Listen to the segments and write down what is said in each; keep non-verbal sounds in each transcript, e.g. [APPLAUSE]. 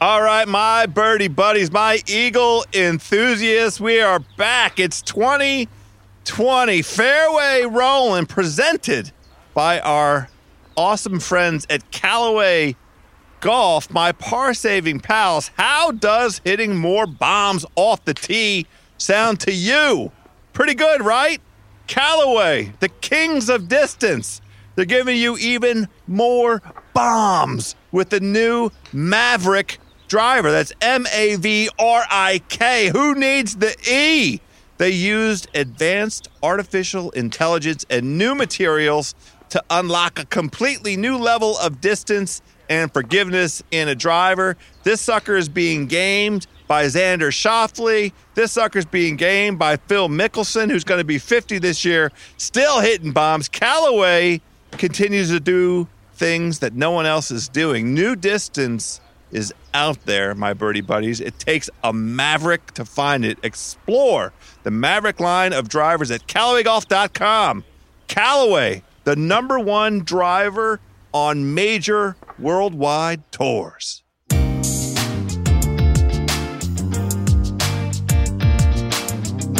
All right, my birdie buddies, my eagle enthusiasts, we are back. It's 2020 Fairway Rolling presented by our awesome friends at Callaway Golf, my par saving pals. How does hitting more bombs off the tee sound to you? Pretty good, right? Callaway, the kings of distance. They're giving you even more bombs with the new Mavrik driver. That's M A V R I K. Who needs the E? They used advanced artificial intelligence and new materials to unlock a completely new level of distance and forgiveness in a driver. This sucker is being gamed by Xander Schauffele. This sucker's being gamed by Phil Mickelson, who's going to be 50 this year, still hitting bombs. Callaway continues to do things that no one else is doing. New distance is out there, my birdie buddies. It takes a Mavrik to find it. Explore the Mavrik line of drivers at CallawayGolf.com. Callaway, the number one driver on major worldwide tours.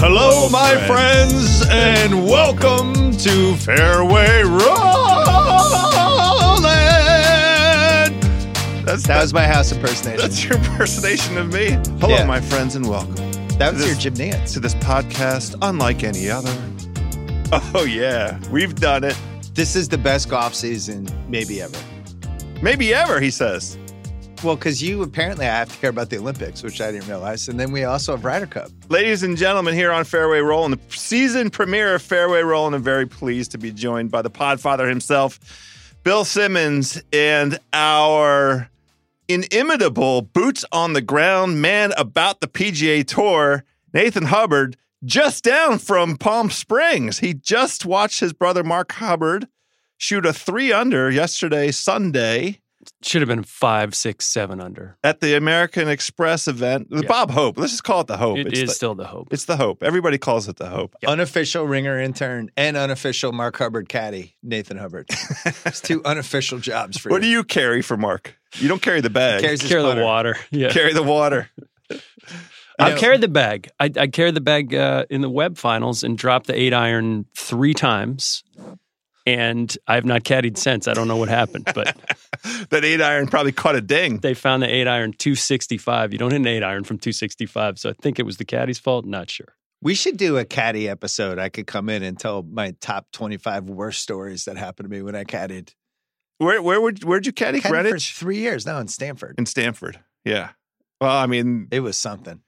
Hello, my friends, and welcome to Fairway Rolling. That's That was my house impersonation. that's your impersonation of me. Hello, Yeah. my friends, and welcome that was this- your Jim Nantz. to this podcast unlike any other. Oh, yeah, we've done it. This is the best golf season maybe ever. Maybe ever, he says. Well, because you apparently I have to care about the Olympics, which I didn't realize, and then we also have Ryder Cup. Ladies and gentlemen, here on Fairway Rolling, the season premiere of Fairway Rolling, I'm very pleased to be joined by the Podfather himself, Bill Simmons, and our inimitable boots on the ground man about the PGA Tour, Nathan Hubbard, just down from Palm Springs. He just watched his brother Mark Hubbard shoot a three under yesterday, Sunday. Should have been five, six, seven under. At the American Express event, the Yeah. Bob Hope. Let's just call it the Hope. It It's is the- still the hope. It's the hope. Everybody calls it the hope. Unofficial ringer intern and unofficial Mark Hubbard caddy, Nathan Hubbard. [LAUGHS] it's two unofficial jobs for you. What do you. you carry for Mark? You don't carry the bag. Carries his Carry the water. Yeah. carry the water. I know- carried the bag. I, I carried the bag uh, in the web finals and dropped the eight iron three times. And I have not caddied since. I don't know what happened, but [LAUGHS] that eight iron probably caught a ding. they found the eight iron 265. You don't hit an eight iron from 265. So I think it was the caddy's fault. Not sure. We should do a caddy episode. I could come in and tell my top 25 worst stories that happened to me when I caddied. Where where would where'd you caddy? Caddied Greenwich for three years now in Stamford. in Stamford. Yeah. Well, I mean, It was something.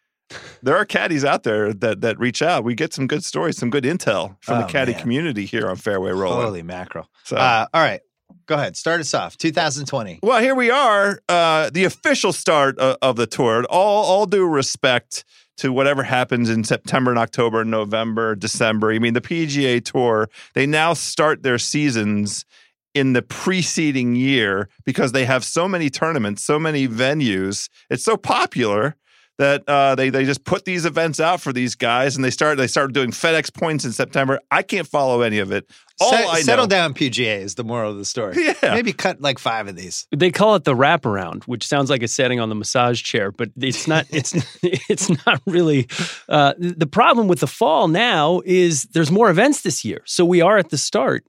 There are caddies out there that that reach out. We get some good stories, some good intel from the Oh, caddy man. community here on Fairway Rolling. Holy mackerel. so Uh, all right. Go ahead. Start us off. 2020. Well, here we are, uh, the official start of, of the tour. All, all due respect to whatever happens in September and October, November, December. I mean, the PGA Tour, they now start their seasons in the preceding year because they have so many tournaments, so many venues. It's so popular that uh, they they just put these events out for these guys, and they start they start doing FedEx points in September. I can't follow any of it. All Set- I settle know, down, PGA is the moral of the story. [LAUGHS] Yeah. Maybe cut like five of these. They call it the wraparound, which sounds like a setting on the massage chair, but it's not. [LAUGHS] It's it's not really. Uh, the problem with the fall now is there's more events this year, so we are at the start,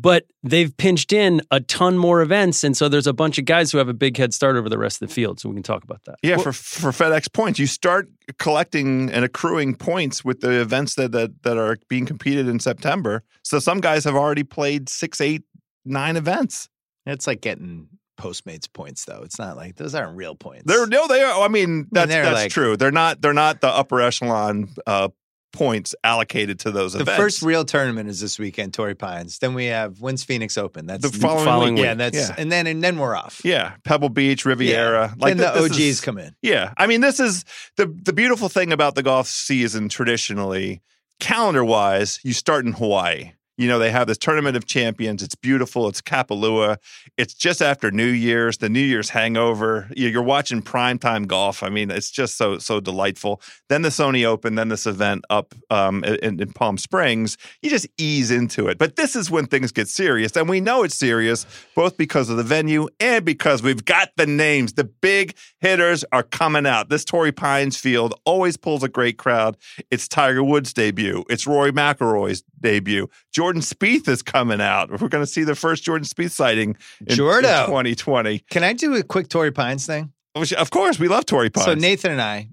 but they've pinched in a ton more events, and so there's a bunch of guys who have a big head start over the rest of the field. So we can talk about that. Yeah, for for FedEx points, you start collecting and accruing points with the events that that that are being competed in September. So some guys have already played six, eight, nine events. It's like getting Postmates points, though. It's not like those aren't real points. They're no, they are. I mean, that's they're that's like- true. They're not. They're not the upper echelon uh, points allocated to those the events. first real tournament is this weekend, Torrey Pines. Then we have when's Phoenix Open? That's The following following week. yeah, that's yeah. and then and then we're off. yeah, Pebble Beach, Riviera. Like then the th- OGs is- come in. Yeah. I mean, this is the the beautiful thing about the golf season traditionally, calendar wise, you start in Hawaii. You know, they have this tournament of champions. It's beautiful. It's Kapalua. It's just after New Year's, the New Year's hangover. You- You're watching primetime golf. I mean, it's just so, so delightful. Then the Sony Open, then this event up um, in, in Palm Springs. You just ease into it. But this is when things get serious. And we know it's serious both because of the venue and because we've got the names. The big hitters are coming out. This Torrey Pines field always pulls a great crowd. It's Tiger Woods' debut. It's Rory McIlroy's debut. Jordan Spieth is coming out. We're going to see the first Jordan Spieth sighting in, in 2020. Can I do a quick Torrey Pines thing? Which, of course, we love Torrey Pines. So Nathan and I,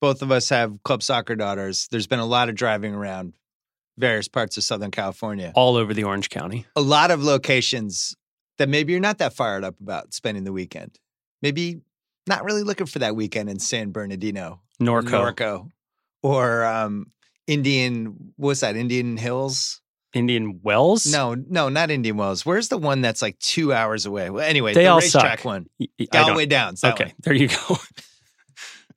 both of us have club soccer daughters. There's been a lot of driving around various parts of Southern California. All over the Orange County. A lot of locations that maybe you're not that fired up about spending the weekend. Maybe not really looking for that weekend in San Bernardino, Norco. Norco, or um, Indian. What's that? Indian Hills? Indian Wells? No, no, not Indian Wells. Where's the one that's like two hours away? Well, anyway, They the all racetrack suck. one. Y- y- I All the way down. it's Okay, one. there you go. [LAUGHS]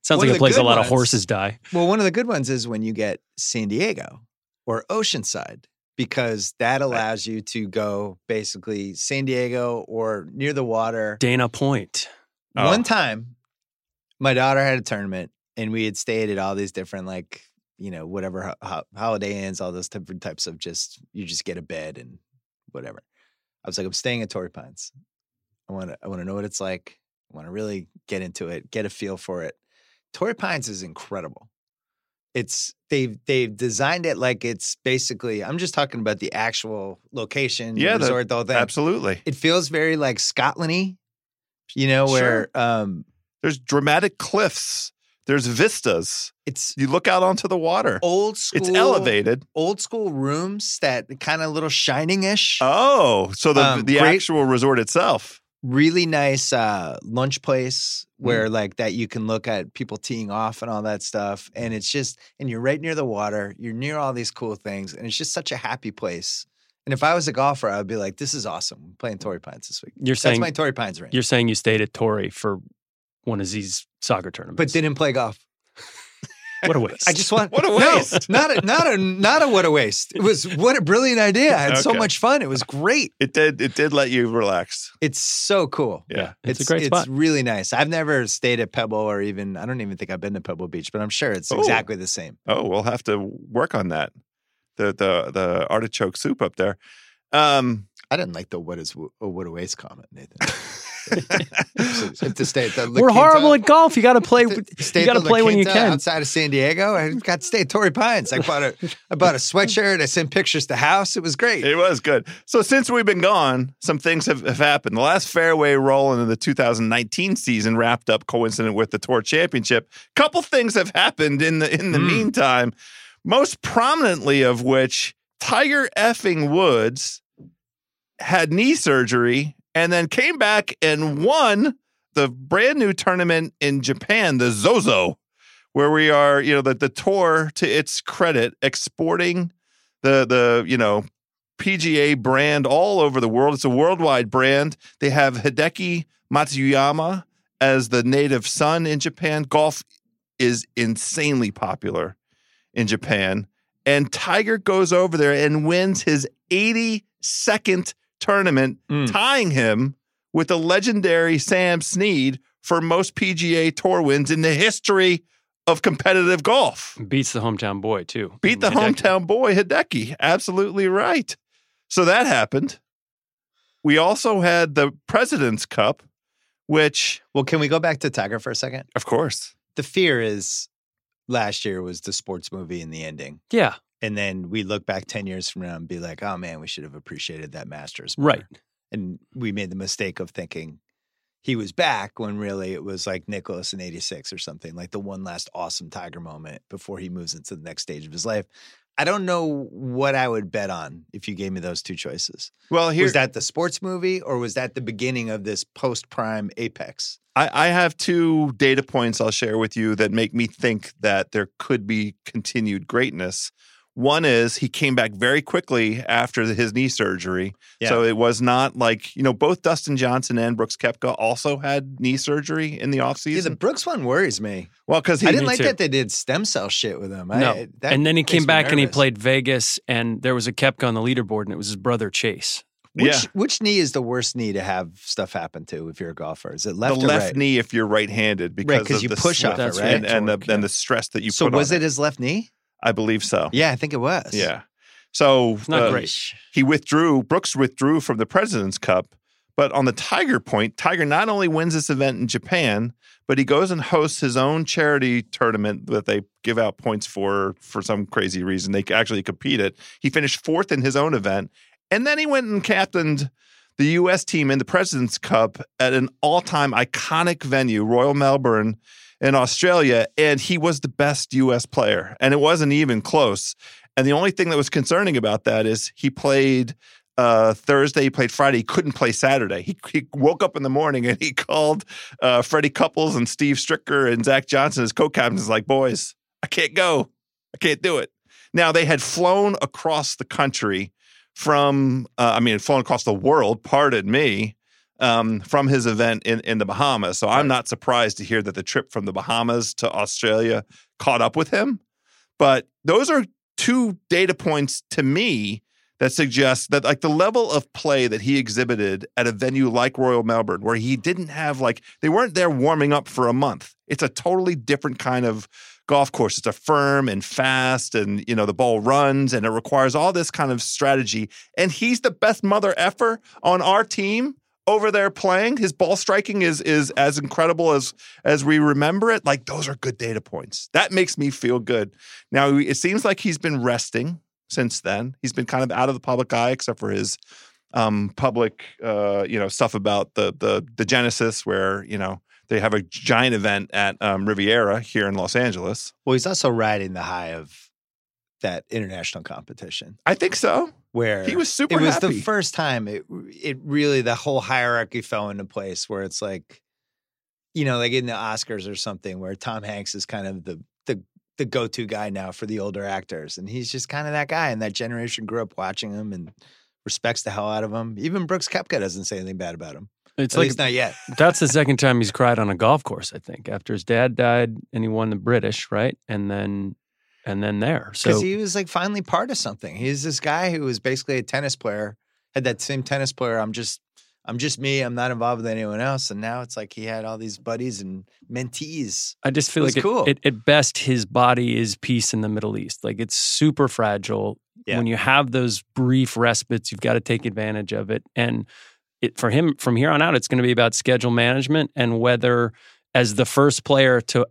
Sounds One like a place a lot of horses die. Well, one of the good ones is when you get San Diego or Oceanside because that allows you to go basically San Diego or near the water. Dana Point. Oh. One time, my daughter had a tournament and we had stayed at all these different, like, you know, whatever ho- ho- Holiday Inns, all those different types of just, you just get a bed and whatever. I was like, I'm staying at Torrey Pines. I want to, I want to know what it's like. I want to really get into it, get a feel for it. Torrey Pines is incredible. It's they've they've designed it like it's basically. I'm just talking about the actual location, Yeah, the- resort, the whole thing. Absolutely. It feels very like Scotlandy, you know, where um, There's dramatic cliffs. There's vistas. it's You look out onto the water. old school. It's elevated. old school rooms that kind of little shining-ish. Oh, so the Um, the great- actual resort itself. really nice uh, lunch place where Mm. like that you can look at people teeing off and all that stuff and it's just and you're right near the water you're near all these cool things and it's just such a happy place and if i was a golfer i would be like this is awesome I'm playing torrey pines this week You're saying that's saying my torrey pines range you're saying you stayed at Torrey for one of these soccer tournaments. but didn't play golf what a waste. [LAUGHS] i just want What a No, waste. not a not a not a what a waste it was what a brilliant idea i had so much fun it was great It did. It did let you relax. it's so cool Yeah. it's, a great spot. It's really nice. I've never stayed at Pebble or even I don't even think I've been to Pebble Beach, but I'm sure it's Oh. exactly the same. Oh, we'll have to work on that. The the the artichoke soup up there. Um, I didn't like the what is a what a waste comment, Nathan. [LAUGHS] to stay at the La [LAUGHS] We're Quinta- horrible at golf. You got [LAUGHS] to play. stay You at got to the La play when you can. Outside of San Diego, I got to stay at Torrey Pines. I bought a I bought a sweatshirt. I sent pictures to house. It was great. it was good. So since we've been gone, some things have, have happened. The last fairway roll in the 2019 season wrapped up coincident with the Tour Championship. A Couple things have happened in the in the Mm. meantime. Most prominently of which Tiger effing Woods had knee surgery and then came back and won the brand new tournament in Japan, the Zozo, where we are, you know, the, the tour to its credit, exporting the the, you know, PGA brand all over the world. It's a worldwide brand. They have Hideki Matsuyama as the native son in Japan. Golf is insanely popular in Japan. And Tiger goes over there and wins his 82nd tournament, Mm. tying him with the legendary Sam Snead for most PGA Tour wins in the history of competitive golf. Beats the hometown boy too. Beat the Hideki. hometown boy Hideki. Absolutely right. So that happened. We also had the President's Cup, which, Well, can we go back to Tiger for a second? of course, The fear is last year was the sports movie and the ending. Yeah, And then we look back 10 years from now and be like, oh man, we should have appreciated that Masters. more." right. And we made the mistake of thinking he was back when really it was like Nicklaus in 86 or something, like the one last awesome Tiger moment before he moves into the next stage of his life. I don't know what I would bet on if you gave me those two choices. well, here was that the sports movie or was that the beginning of this post prime apex? I, I have two data points I'll share with you that make me think that there could be continued greatness. One is he came back very quickly after his knee surgery. So it was not like, you know, both Dustin Johnson and Brooks Koepka also had knee surgery in the Yeah, the offseason. Brooks one worries me. well, because I didn't like too. that they did stem cell shit with him. I- No. that and then he came back and he played Vegas, and there was a Kepka on the leaderboard, and it was his brother Chase. Which Yeah. which knee is the worst knee to have stuff happen to if you're a golfer? Is it left the or left right? knee if you're right-handed because 'cause of you the push off it, right? and, and the Torque, and the stress that you so put was it his left knee? I believe so. Yeah, I think it was. Yeah. So It's not uh, great. he withdrew. Brooks withdrew from the President's Cup, but on the Tiger point, Tiger not only wins this event in Japan, but he goes and hosts his own charity tournament that they give out points for for some crazy reason. They actually compete it. He finished fourth in his own event, and then he went and captained the U.S. team in the President's Cup at an all-time iconic venue, Royal Melbourne in Australia, and he was the best U.S. player, and it wasn't even close. And the only thing that was concerning about that is he played uh, Thursday, he played Friday, he couldn't play Saturday. He, he woke up in the morning and he called uh, Freddie Couples and Steve Stricker and Zach Johnson, his co-captains, like, boys, I can't go. I can't do it. Now they had flown across the country from, uh, I mean, flown across the world, pardon me, um, from his event in, in the Bahamas. So I'm not surprised to hear that the trip from the Bahamas to Australia caught up with him. But those are two data points to me that suggest that like the level of play that he exhibited at a venue like Royal Melbourne, where he didn't have like they weren't there warming up for a month. It's a totally different kind of golf course. It's a firm and fast, and you know the ball runs, and it requires all this kind of strategy. And he's the best mother effer on our team over there playing. His ball striking is is as incredible as as we remember it. Like those are good data points. That makes me feel good. Now it seems like he's been resting since then. He's been kind of out of the public eye, except for his um, public, uh, you know, stuff about the the the Genesis, where you know they have a giant event at um, Riviera here in Los Angeles. Well, he's also riding the high of that international competition I think so. where He was super it was happy. the first time it it really the whole hierarchy fell into place where it's like you know like in the Oscars or something where Tom Hanks is kind of the the the go-to guy now for the older actors and he's just kind of that guy and that generation grew up watching him and respects the hell out of him even Brooks Koepka doesn't say anything bad about him It's at like least not yet [LAUGHS] that's the second time he's cried on a golf course. I think after his dad died and he won the British, right? And then, and then there. So he was like finally part of something he's this guy who was basically a tennis player had that same tennis player I'm just I'm just me. I'm not involved with anyone else. And now it's like he had all these buddies and mentees. I just feel It like cool. it, it, at best his body is peace in the Middle East. Like it's super fragile. Yeah. When you have those brief respites, you've got to take advantage of it. And it for him from here on out, it's going to be about schedule management and whether, as the first player to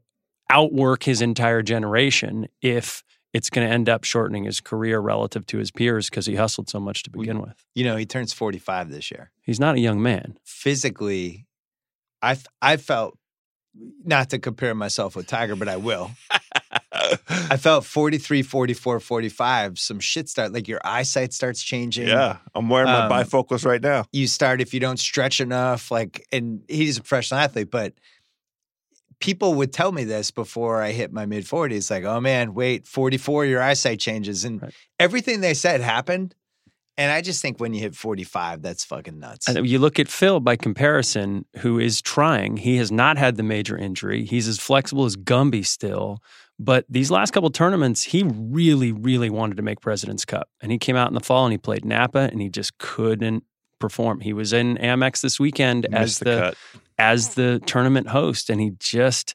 outwork his entire generation, if it's going to end up shortening his career relative to his peers because he hustled so much to begin with. You know, he turns 45 this year. He's not a young man. Physically, I, I felt not to compare myself with Tiger, but I will. I [LAUGHS] felt 43, 44, 45. Some shit start like your eyesight starts changing. yeah, I'm wearing my Um, bifocals right now. you start if you don't stretch enough like and he's a professional athlete but people would tell me this before i hit my mid 40s like oh man wait 44 your eyesight changes and Right. everything they said happened And I just think when you hit 45, that's fucking nuts. And you look at Phil by comparison, who is trying. He has not had the major injury. He's as flexible as Gumby still. But these last couple tournaments, he really, really wanted to make President's Cup. And he came out in the fall and he played Napa and he just couldn't perform. He was in Amex this weekend as the, the cut. As the tournament host and he just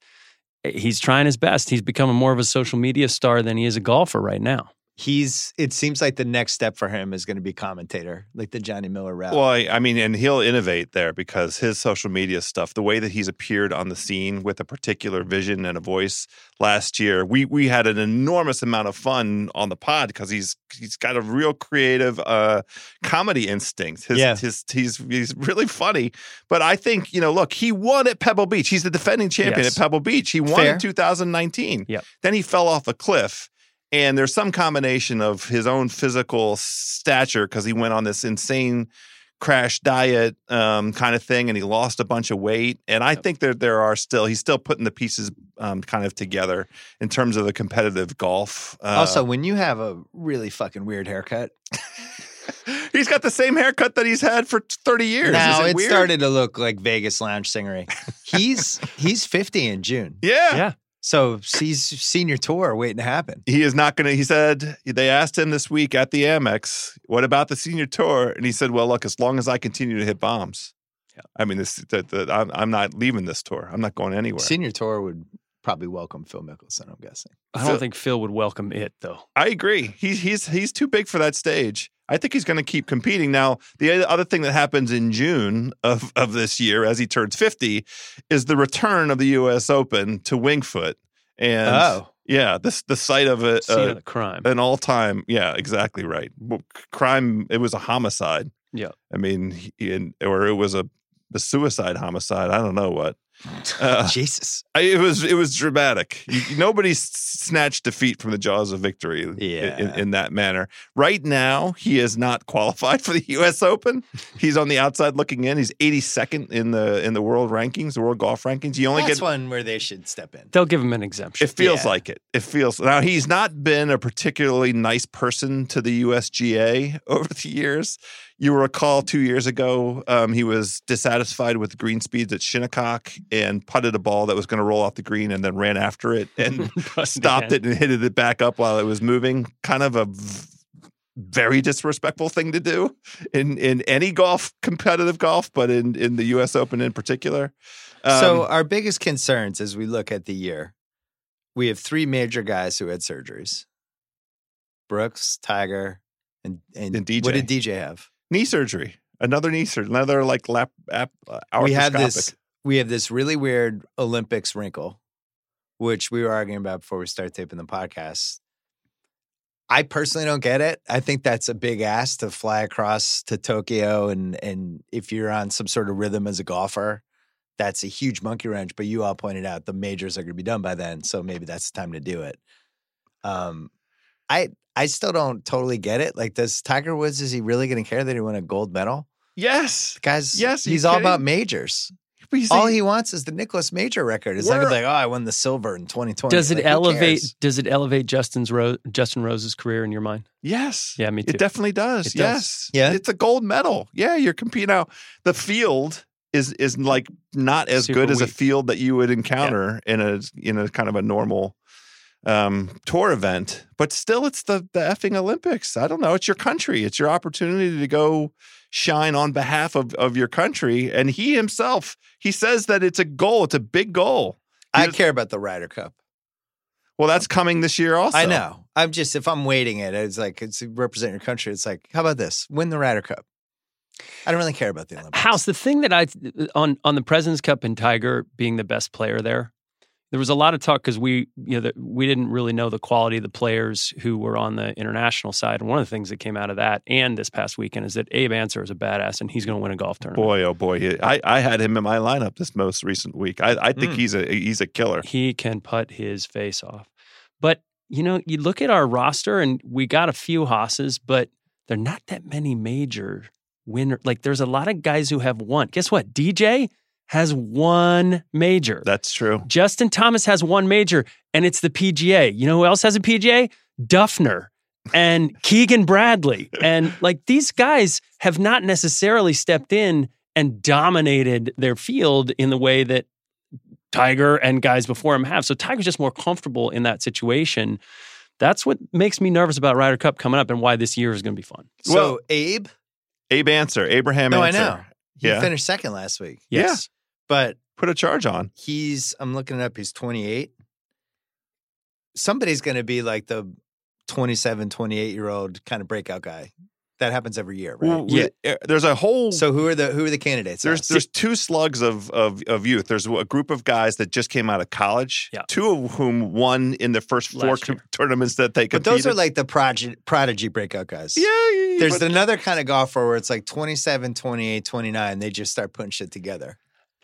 eh, he's trying his best. He's becoming more of a social media star than he is a golfer right now. He's. It seems like the next step for him is going to be commentator, like the Johnny Miller route. Well, I I mean, and he'll innovate there because his social media stuff, the way that he's appeared on the scene with a particular vision and a voice last year, we we had an enormous amount of fun on the pod because he's he's got a real creative uh, comedy instinct. His, Yeah. his he's he's really funny. But I think you know, look, he won at Pebble Beach. He's the defending champion Yes. at Pebble Beach. He won Fair. in 2019. Yep. Then he fell off a cliff. And there's some combination of his own physical stature because he went on this insane crash diet um, kind of thing, and he lost a bunch of weight. And I think that there are still he's still putting the pieces um, kind of together in terms of the competitive golf. Uh, also, when you have a really fucking weird haircut, [LAUGHS] he's got the same haircut that he's had for 30 years. now it, it started to look like Vegas lounge singery. He's he's 50 in June, Yeah. Yeah. So he's senior tour waiting to happen. He is not going to. He said they asked him this week at the Amex, "What about the senior tour?" And he said, "Well, look, as long as I continue to hit bombs, Yeah. I mean, this, the, the, I'm, I'm not leaving this tour. I'm not going anywhere." Senior tour would probably welcome Phil Mickelson. I'm guessing. I don't Phil- think Phil would welcome it though. I agree. He's he's he's too big for that stage. I think he's going to keep competing. Now, the other thing that happens in June of of this year, as he turns fifty, is the return of the U.S. Open to Wingfoot, and Oh. yeah, this the site of a, Scene a of crime. an all time. Yeah, exactly right. Crime. It was a homicide. Yeah. I mean, he, or it was a, a suicide homicide. I don't know what. Uh, [LAUGHS] Jesus. I, it was it was dramatic. You, nobody snatched defeat from the jaws of victory in- Yeah. in, in that manner. Right now, he is not qualified [LAUGHS] for the U.S. Open. He's on the outside looking in. He's 82nd in the in the world rankings, the world golf rankings. You only That's get one where they should step in. They'll give him an exemption. it feels Yeah. like it. It feels now he's not been a particularly nice person to the USGA [LAUGHS] over the years. You recall two years ago, um, he was dissatisfied with green speeds at Shinnecock and putted a ball that was going to roll off the green and then ran after it [LAUGHS] and stopped it and hit it back up while it was moving. Kind of a v- very disrespectful thing to do in in any golf competitive golf, but in in the U.S. Open in particular. so Um, our biggest concerns as we look at the year, we have three major guys who had surgeries: Brooks, Tiger, and and, And DJ. What did DJ have? Knee surgery, another knee surgery, another like lap app. Uh, we have this. We have this really weird Olympics wrinkle, which we were arguing about before we started taping the podcast. I personally don't get it. I think that's a big ass to fly across to Tokyo, and and if you're on some sort of rhythm as a golfer, that's a huge monkey wrench. But you all pointed out the majors are going to be done by then, so maybe that's the time to do it. Um, I I still don't totally get it. Like, does Tiger Woods is he really going to care that he won a gold medal? Yes, Guys, Yes, he's all about majors. But you All he wants is the Nicklaus Major record. It's not gonna be like, oh, I won the silver in 2020. Does it Like, elevate? Does it elevate Justin's Ro- Justin Rose's career in your mind? yes, Yeah, me too. It definitely does. It does. yes, Yeah? it's a gold medal. Yeah, you're competing now. The field is is like not as Super good as a field that you would encounter in a in a kind of a normal um tour event but still it's the the effing olympics i don't know it's your country it's your opportunity to go shine on behalf of of your country and he himself he says that it's a goal it's a big goal I Here's- care about the Ryder Cup. well that's coming this year also I know. I'm just if I'm waiting it, it's like it's represent your country. It's like, how about this? Win the Ryder Cup. I don't really care about the Olympics. House, the thing that I on on the President's Cup and Tiger being the best player there, there was a lot of talk because we you know that we didn't really know the quality of the players who were on the international side. And one of the things that came out of that and this past weekend is that Abe Ancer is a badass and he's going to win a golf tournament. boy oh boy he- i i had him in my lineup this most recent week i i think Mm. he's a he's a killer He can put his face off. But you know, you look at our roster and we got a few hosses, but they're not that many major winner. Like there's a lot of guys who have won Guess what? DJ has one major. that's true Justin Thomas has one major, and it's the PGA. You know who else has a PGA? Dufner. and [LAUGHS] Keegan Bradley. And like these guys have not necessarily stepped in and dominated their field in the way that Tiger and guys before him have. So Tiger's just more comfortable in that situation. That's what makes me nervous about Ryder Cup coming up and why this year is going to be fun. So Well- Abe, Abe Ancer, Abraham no, Ancer. I know. He Yeah. finished second last week. Yes. But Put a charge on. he's I'm looking it up, he's 28. Somebody's gonna be like the 27, 28 year old kind of breakout guy. That happens every year, right? Well, we- uh, There's a whole so who are the who are the candidates? There's Us? there's two slugs of, of of youth. There's a group of guys that just came out of college. Yeah. Two of whom won in the first four Last year. tournaments that they competed. but those are like the prodigy, prodigy breakout guys. yeah. yeah, There's but- another kind of golfer where it's like 27, 28, 29. They just start putting shit together.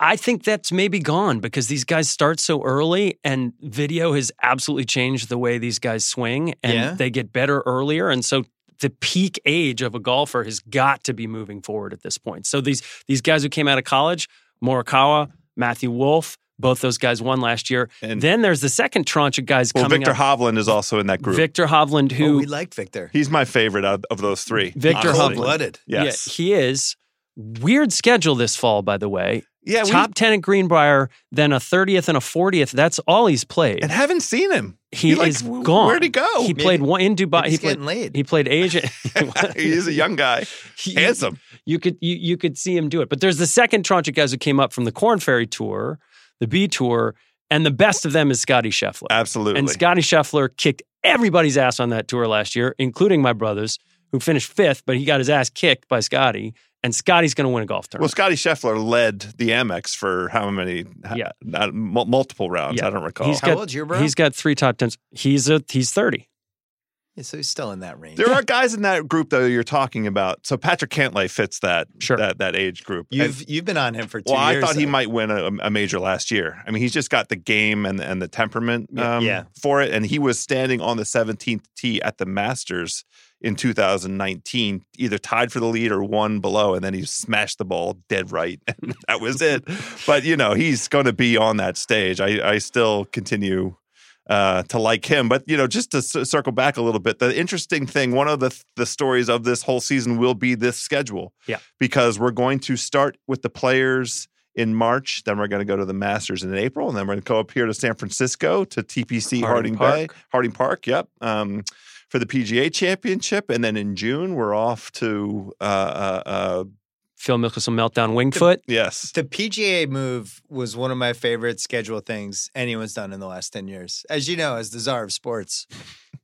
I think that's maybe gone because these guys start so early and video has absolutely changed the way these guys swing and Yeah. they get better earlier. And so the peak age of a golfer has got to be moving forward at this point. So these these guys who came out of college, Morikawa, Matthew Wolff, both those guys won last year. And- then there's the second tranche of guys well, coming Viktor up. Hovland is also in that group. Viktor Hovland, oh, who we liked Viktor. He's my favorite out of those three. Viktor honestly. Hovland. Blooded. Yes. yeah, he is. Weird schedule this fall, by the way. Yeah. we- Top 10 at Greenbrier, then a 30th and a 40th. That's all he's played. and haven't seen him. He like, is gone. Where'd he go? he played one in Dubai. Maybe He played, getting laid. he played Asia. [LAUGHS] [LAUGHS] He's a young guy, He- handsome. You could you, you could see him do it. But there's the second tranche of guys who came up from the Corn Ferry Tour, the B Tour, and the best of them is Scotty Scheffler. Absolutely. And Scotty Scheffler kicked everybody's ass on that tour last year, including my brothers, who finished fifth, but he got his ass kicked by Scotty. And Scotty's going to win a golf tournament. well. Scotty Scheffler led the Amex for how many? Yeah. not, mul- multiple rounds. Yeah. I don't recall. He's How got- old's your bro? He's got three top tens. He's a he's thirty. Yeah, so he's still in that range. There are guys in that group though you're talking about. So Patrick Cantlay fits that Sure. that that age group. You've you've been on him for two well, years. I thought he might win a, a major last year. I mean, he's just got the game and and the temperament um, Yeah. for it. And he was standing on the 17th tee at the Masters in 2019, either tied for the lead or one below, and then he smashed the ball dead right, [LAUGHS] and that was it. But you know, he's going to be on that stage. I I still continue uh, to like him. But you know, just to c- circle back a little bit, the interesting thing, one of the the stories of this whole season will be this schedule. Yeah. because we're going to start with the players in March, then we're going to go to the Masters in April, and then we're going to go up here to San Francisco to TPC Harding, Harding Bay. Harding Park. Yep. Um, for the PGA Championship, and then in June we're off to uh, uh, uh, Phil Mickelson meltdown wingfoot. yes, The PGA move was one of my favorite schedule things anyone's done in the last 10 years. As you know, as the czar of sports,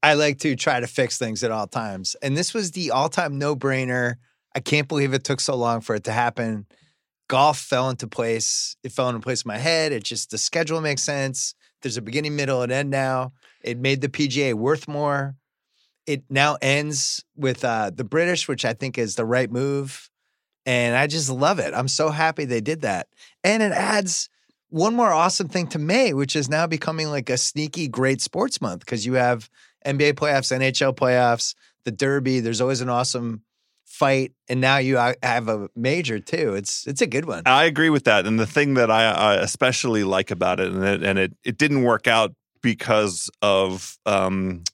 I like to try to fix things at all times. And this was the all time no brainer. I can't believe it took so long for it to happen. Golf fell into place. It fell into place in my head. It just, the schedule makes sense. There's a beginning, middle, and end now. It made the PGA worth more. It now ends with uh, the British, which I think is the right move. And I just love it. I'm so happy they did that. And it adds one more awesome thing to May, which is now becoming like a sneaky great sports month because you have NBA playoffs, NHL playoffs, the Derby. There's always an awesome fight, and now you have a major too. It's it's a good one. I agree with that. And the thing that I, I especially like about it, and it, and it it didn't work out because of um,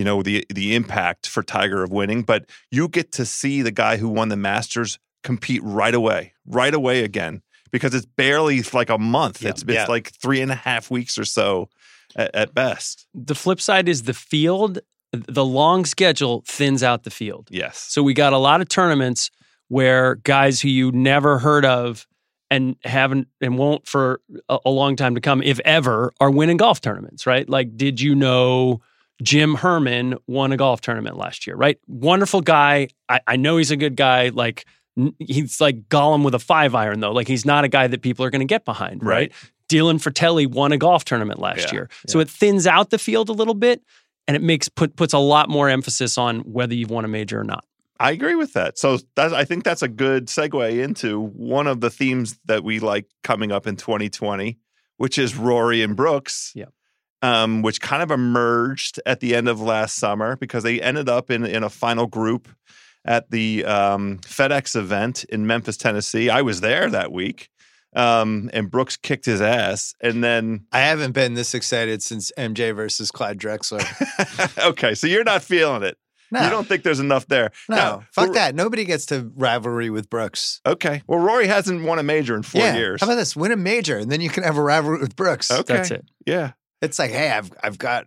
you know the the impact for Tiger of winning, but you get to see the guy who won the Masters compete right away, right away again, because it's barely like a month. Yeah. It's it's Yeah. like three and a half weeks or so at, at best. The flip side is the field. The long schedule thins out the field. Yes. So we got a lot of tournaments where guys who you never heard of and haven't and won't for a, a long time to come, if ever, are winning golf tournaments, right? Like, did you know Jim Herman won a golf tournament last year, right? Wonderful guy. I, I know he's a good guy. Like, he's like Gollum with a five iron, though. Like, he's not a guy that people are going to get behind, right? Right. Dylan Frittelli won a golf tournament last Yeah, year. So it thins out the field a little bit and it makes put puts a lot more emphasis on whether you've won a major or not. I agree with that. So I think that's a good segue into one of the themes that we like coming up in 2020, which is Rory and Brooks. Yeah. Um, which kind of emerged at the end of last summer because they ended up in, in a final group at the um, FedEx event in Memphis, Tennessee. I was there that week. Um, and Brooks kicked his ass. And then, I haven't been this excited since MJ versus Clyde Drexler. [LAUGHS] okay, so you're not feeling it. No. You don't think there's enough there? No, Now, fuck for- that. Nobody gets to rivalry with Brooks. Okay. Well, Rory hasn't won a major in four yeah. years. How about this? Win a major, and then you can have a rivalry with Brooks. Okay. That's it. Yeah. It's like, hey, I've I've got.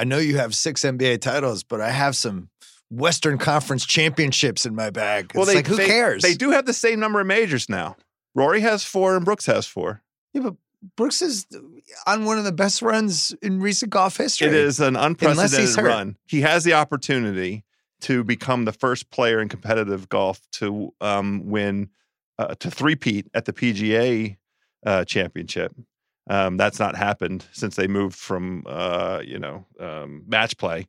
I know you have six NBA titles, but I have some Western Conference championships in my bag. It's like, who they, cares? They do have the same number of majors now. Rory has four and Brooks has four. Yeah, but Brooks is on one of the best runs in recent golf history. It is an unprecedented run. He has the opportunity to become the first player in competitive golf to um, win uh, to three-peat at the PGA uh, championship. Um, that's not happened since they moved from uh, you know um, match play,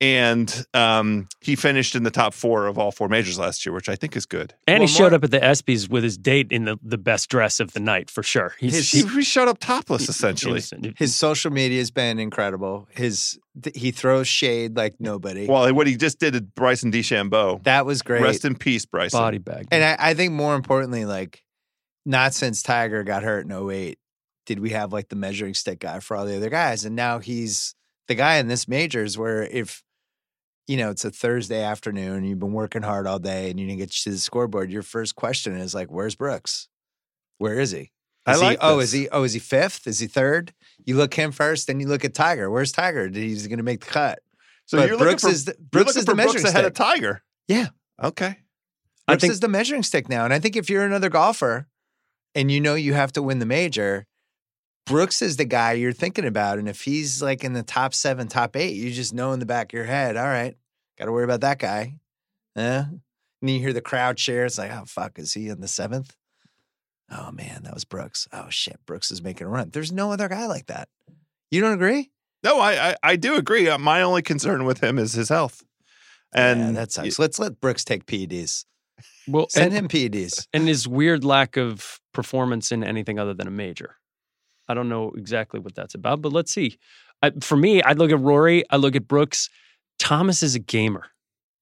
and um, he finished in the top four of all four majors last year, which I think is good. And Well, he showed more- up at the ESPYS with his date in the, the best dress of the night for sure. He's, His- He, he showed up topless essentially. he- His social media has been incredible. His th- he throws shade like nobody. Well, what he just did to Bryson DeChambeau. that was great. Rest in peace, Bryson. body bag. and I, I think more importantly, like not since Tiger got hurt in 08 did we have like the measuring stick guy for all the other guys. And now he's the guy in this majors where if you know it's a Thursday afternoon you've been working hard all day and you didn't get to the scoreboard, your first question is like, where's Brooks? Where is he? I Is he- like oh, is he? Oh, is he fifth? Is he third? You look him first, then you look at Tiger. Where's Tiger? Did he's going to make the cut? So But you're Brooks looking for, is the, Brooks is the Brooks measuring ahead stick. of Tiger. Yeah. Okay. I think- is the measuring stick now, and I think if you're another golfer and you know you have to win the major, Brooks is the guy you're thinking about. And if he's like in the top seven, top eight, you just know in the back of your head, all right, got to worry about that guy. Yeah. And you hear the crowd cheer. It's like, oh fuck, is he in the seventh? Oh man, that was Brooks. Oh shit, Brooks is making a run. There's no other guy like that. You don't agree? No, I, I I do agree. Uh, My only concern with him is his health. And yeah, that sucks. Let's let Brooks take PEDs. well, Send and, him PEDs. and his weird lack of performance in anything other than a major. I don't know exactly what that's about, but let's see. I, for me, I look at Rory, I look at Brooks. Thomas is a gamer,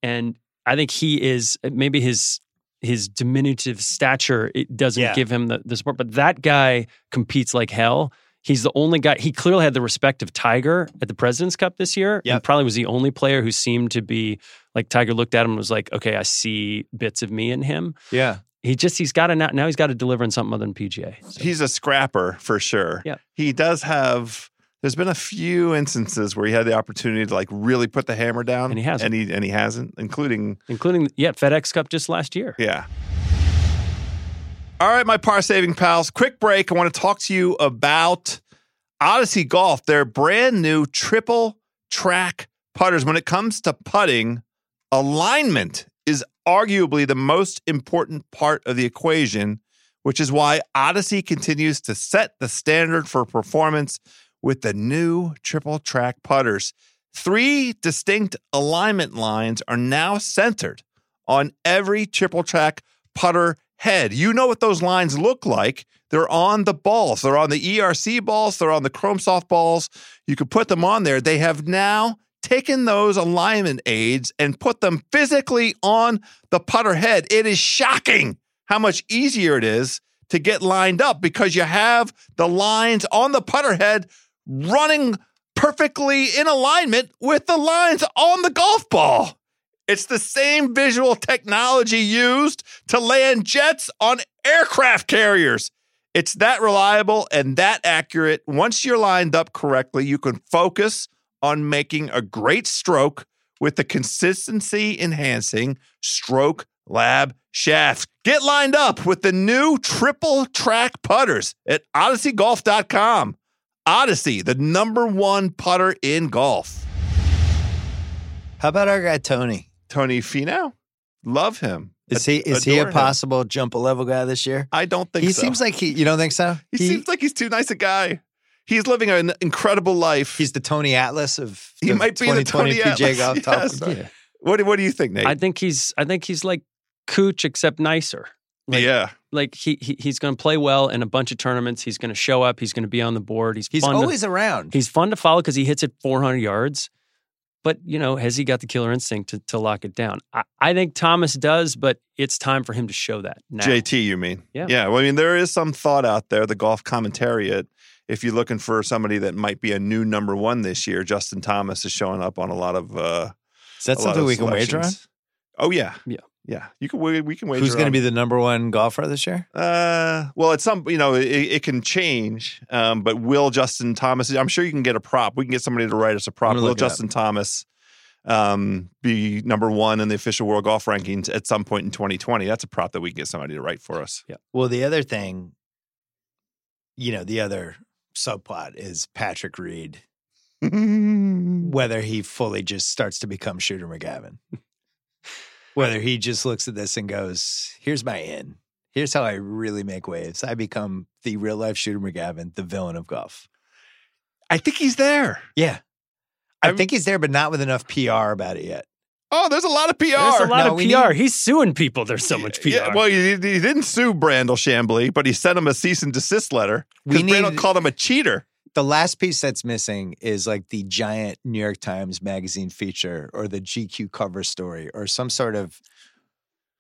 and I think he is eh, maybe his his diminutive stature it doesn't Yeah. give him the, the support, but that guy competes like hell. He's the only guy. He clearly had the respect of Tiger at the President's Cup this year, and probably was the only player who seemed to be like Tiger looked at him and was like, "Okay, I see bits of me in him." Yeah. He just he's got to now, now he's got to deliver in something other than PGA. So, he's a scrapper for sure. Yeah. He does have there's been a few instances where he had the opportunity to like really put the hammer down. And he hasn't. And he and he hasn't, including including yeah FedEx Cup just last year. Yeah. All right, my par saving pals. Quick break. I want to talk to you about Odyssey Golf, their brand new triple track putters. When it comes to putting, alignment arguably the most important part of the equation, which is why Odyssey continues to set the standard for performance with the new triple track putters. Three distinct alignment lines are now centered on every triple track putter head. You know what those lines look like. They're on the balls. They're on the ERC balls. They're on the Chrome Soft balls. You could put them on there. They have now taken those alignment aids and put them physically on the putter head. It is shocking how much easier it is to get lined up because you have the lines on the putter head running perfectly in alignment with the lines on the golf ball. It's the same visual technology used to land jets on aircraft carriers. It's that reliable and that accurate. Once you're lined up correctly, you can focus on making a great stroke with the consistency enhancing Stroke Lab shaft. Get lined up with the new triple track putters at odysseygolf.com. Odyssey, the number one putter in golf. How about our guy Tony? Tony Finau, love him. Is he is he a Adore him. possible jump a level guy this year? I don't think He so. seems like he. You don't think so? he, seems like he's too nice a guy. He's living an incredible life. he's the Tony Atlas of He the might be the 2020 Tony PJ Atlas, Golf Top. Yeah. what, do- what do you think, Nate? I think he's I think he's like Cooch except nicer. Like, yeah. like he, he he's going to play well in a bunch of tournaments. He's going to show up. He's going to be on the board. He's He's fun always To, around. he's fun to follow because he hits it 400 yards. But you know, has he got the killer instinct to, to lock it down? I, I think Thomas does, but it's time for him to show that now. JT, you mean? Yeah. Yeah. Well, I mean, there is some thought out there, the golf commentariat. If you're looking for somebody that might be a new number one this year, Justin Thomas is showing up on a lot of uh, Is that something we can wager on? Oh yeah, Yeah. yeah. You can we, we can wager. Who's going to be the number one golfer this year? Uh, well, it's some you know it, it can change. Um, but will Justin Thomas? I'm sure you can get a prop. We can get somebody to write us a prop. Will. Justin Thomas um be number one in the official world golf rankings at some point in 2020? That's a prop that we can get somebody to write for us. Yeah. Well, the other thing, you know, the other subplot is Patrick Reed, [LAUGHS] whether he fully just starts to become Shooter McGavin, whether he just looks at this and goes, "Here's my in. Here's how I really make waves. I become the real life Shooter McGavin, the villain of golf." I think he's there. Yeah. I I'm- think he's there, but not with enough PR about it yet. Oh, there's a lot of PR. There's a lot No, of PR. need- He's suing people. There's so much PR. Yeah, well, he, he didn't sue Brandel Chamblee, but he sent him a cease and desist letter We because Brandel need- called him a cheater. The last piece that's missing is like the giant New York Times magazine feature or the GQ cover story or some sort of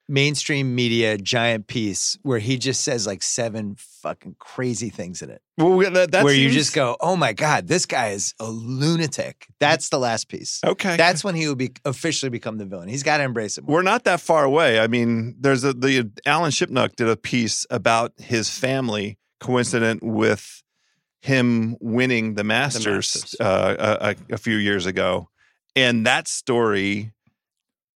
mainstream media giant piece where he just says like seven fucking crazy things in it. Well, that, that where you just go, oh my God, this guy is a lunatic. That's the last piece. okay. That's when he will be officially become the villain. He's got to embrace it more. We're not that far away. I mean, there's a the Alan Shipnuck did a piece about his family, coincident with him winning the Masters, Masters. Uh, a, a few years ago, and that story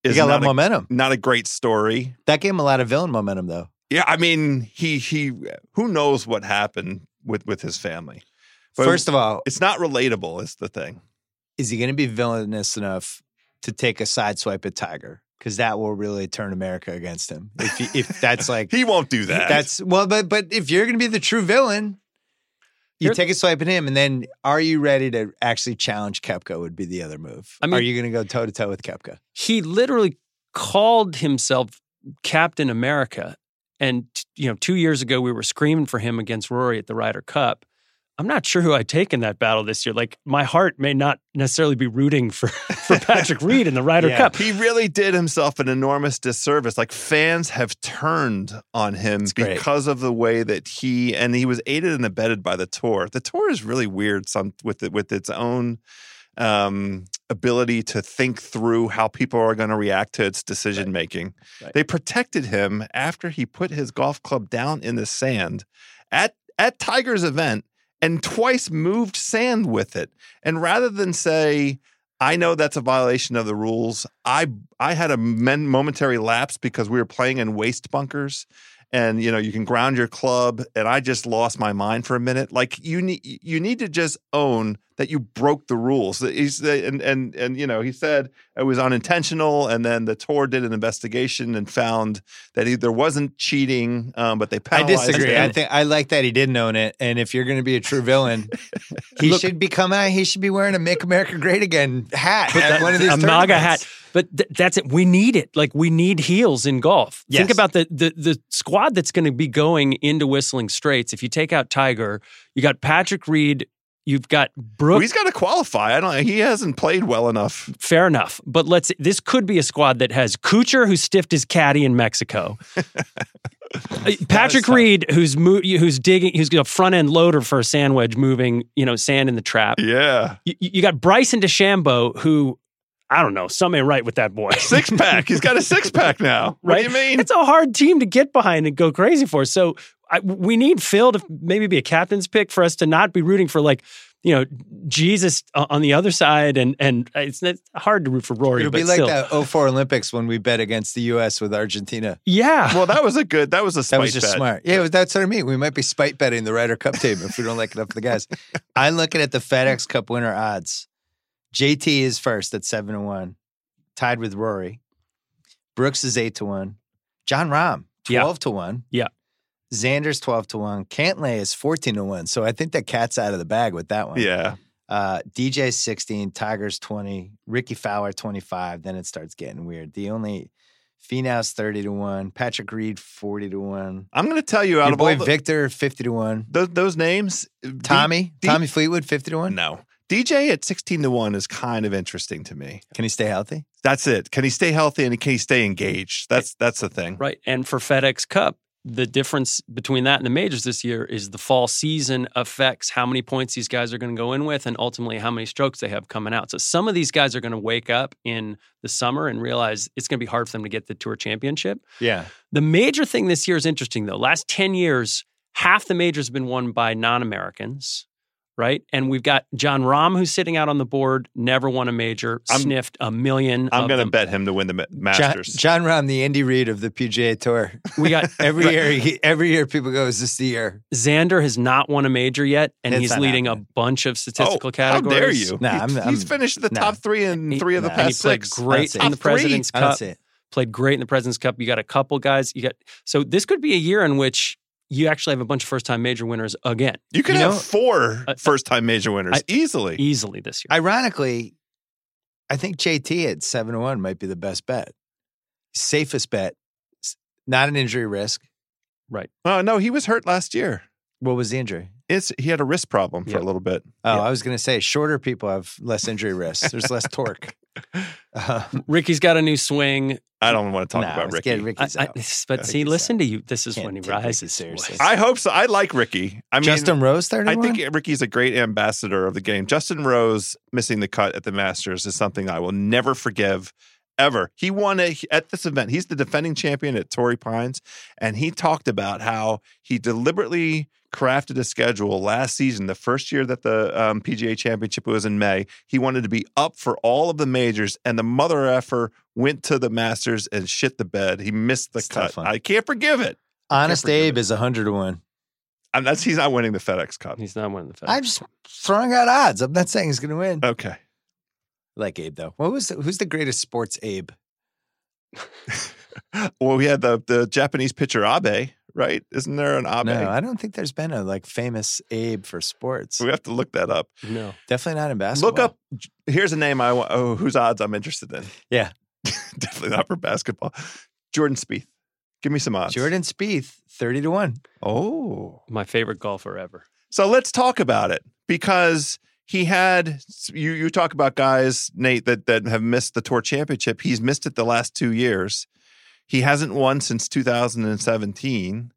He is got a lot of momentum. not a great story. That gave him a lot of villain momentum, though. Yeah, I mean, he he who knows what happened with with his family. But First of all, it's not relatable. Is the thing. is he going to be villainous enough to take a side swipe at Tiger? Because that will really turn America against him. If he, if that's [LAUGHS] like He won't do that. that's well, but but if you're going to be the true villain, you take a swipe at him, and then are you ready to actually challenge Koepka? Would be the other move. I mean- are you going to go toe to toe with Koepka? he literally called himself Captain America. And you know, two years ago we were screaming for him against Rory at the Ryder Cup. I'm not sure who I'd take in that battle this year. Like my heart may not necessarily be rooting for [LAUGHS] for Patrick Reed in the Ryder Yeah. Cup. He really did himself an enormous disservice. Like fans have turned on him It's great. because of the way that he and he was aided and abetted by the tour. The tour is really weird some with it with its own um, ability to think through how people are going to react to its decision making. Right. They protected him after he put his golf club down in the sand at at Tiger's event and twice moved sand with it. And rather than say, I know that's a violation of the rules. I I had a men, momentary lapse because we were playing in waste bunkers, and you know you can ground your club, and I just lost my mind for a minute. Like you need you need to just own that you broke the rules. He's and and and you know he said it was unintentional, and then the tour did an investigation and found that he, there wasn't cheating, um, but they I penalized disagree. him. I think I like that he didn't own it. And if you're going to be a true villain, [LAUGHS] he Look- should be coming out. He should be wearing a "Make America Great Again" hat But at that- one of these a MAGA hat. But th- that's it. We need it. Like we need heels in golf. Think about the the the squad that's going to be going into Whistling Straits. If you take out Tiger, you got Patrick Reed. You've got Well, he's got to qualify. I don't. He hasn't played well enough. Fair enough. But let's. This could be a squad that has Kuchar, who stiffed his caddy in Mexico. [LAUGHS] Uh, Patrick. Reed, who's mo- who's digging, who's a front end loader for a sand wedge, moving you know sand in the trap. Yeah, You, you got Bryson DeChambeau, who I don't know, something ain't right with that boy. [LAUGHS] six pack. he's got a six pack now. What Right? do you mean? it's a hard team to get behind and go crazy for. So I, we need Phil to maybe be a captain's pick for us to not be rooting for like you know Jesus on the other side, and and it's, it's hard to root for Rory. It'll but be like still. that 04 Olympics when we bet against the U.S. with Argentina. Yeah, well, that was a good. That was a That was just bet. smart. Yeah, that's what I mean. We might be spite betting the Ryder Cup team if we don't like enough of the guys. [LAUGHS] I'm looking at the FedEx Cup winner odds. JT is first at seven to one, tied with Rory. Brooks is eight to one. Jon Rahm Yeah. twelve to one. Yeah. Xander's twelve to one. Cantlay is fourteen to one. So I think the cat's out of the bag with that one. Yeah, Uh, DJ's 16, Tiger's 20, Rickie Fowler 25. Then it starts getting weird. The only Finau's 30 to 1, Patrick Reed 40 to 1. I'm going to tell you out Your of boy all the, Viktor 50 to 1. those, those names, D- Tommy, D- Tommy Fleetwood 50 to 1. no, DJ at 16 to one is kind of interesting to me. Can he stay healthy? That's it. Can he stay healthy and can he stay engaged? That's that's the thing. right. And for FedEx Cup, the difference between that and the majors this year is the fall season affects how many points these guys are going to go in with and ultimately how many strokes they have coming out. So some of these guys are going to wake up in the summer and realize it's going to be hard for them to get the tour championship. Yeah. The major thing this year is interesting though. Last 10 years, half the majors have been won by non-Americans right? And we've got Jon Rahm, who's sitting out on the board, never won a major, I'm- sniffed a million. I'm going to bet him to win the Ma- John, Masters. Jon Rahm, the Andy Reid of the PGA Tour. We got [LAUGHS] Every year, he, every year, people go, "Is this the year?" Xander has not won a major yet, and It's he's leading happening. a bunch of statistical oh, categories. How dare you? Nah, he's, I'm- I'm- he's finished the nah. top three in He- three of the nah. And he past played six. great Top in the three? President's I don't Cup. see it. Played great in the President's Cup. You got a couple guys. You got so this could be a year in which you actually have a bunch of first time major winners again, You can You have know- four uh, uh, I- first time major winners I- easily. easily this year. Ironically, I think JT at seven to one might be the best bet, safest bet, not an injury risk. Right. Oh, no, he was hurt last year. What was the injury? It's he had a wrist problem for Yep. a little bit. Oh, Yeah. I was going to say shorter people have less injury risks. There's less torque. Uh, [LAUGHS] Rickie's got a new swing. I don't want to talk nah, about let's Rickie. get I, Rickie's I- out. but see, listen out. to you. This is Can't when he rises. seriously. I hope so. I like Rickie. I mean, Justin Rose thirty I think Rickie's a great ambassador of the game. Justin Rose missing the cut at the Masters is something I will never forgive ever. He won a, at this event. He's the defending champion at Torrey Pines, and he talked about how he deliberately crafted a schedule last season, the first year that the um, PGA Championship was in May. He wanted to be up for all of the majors, and the mother effer went to the Masters and shit the bed. He missed the It's cut. I can't forgive it. Honest forgive Abe it. is hundred to one. And that's he's not winning the FedEx Cup. He's not winning the FedEx. I'm just throwing out odds. I'm not saying he's going to win. Okay. I like Abe though. What was the, who's the greatest sports Abe? [LAUGHS] Well, we had the the Japanese pitcher Abe, right? Isn't there an Abe? No, I don't think there's been a like famous Abe for sports. we have to look that up. no. Definitely not in basketball. Look up. Here's a name I want. Oh, whose odds I'm interested in? [LAUGHS] Yeah. [LAUGHS] definitely not for basketball. Jordan Spieth. Give me some odds. Jordan Spieth, thirty to one. Oh, My favorite golfer ever. so let's talk about it because he had you. You talk about guys, Nate, that that have missed the tour championship. He's missed it the last two years. He hasn't won since 2017.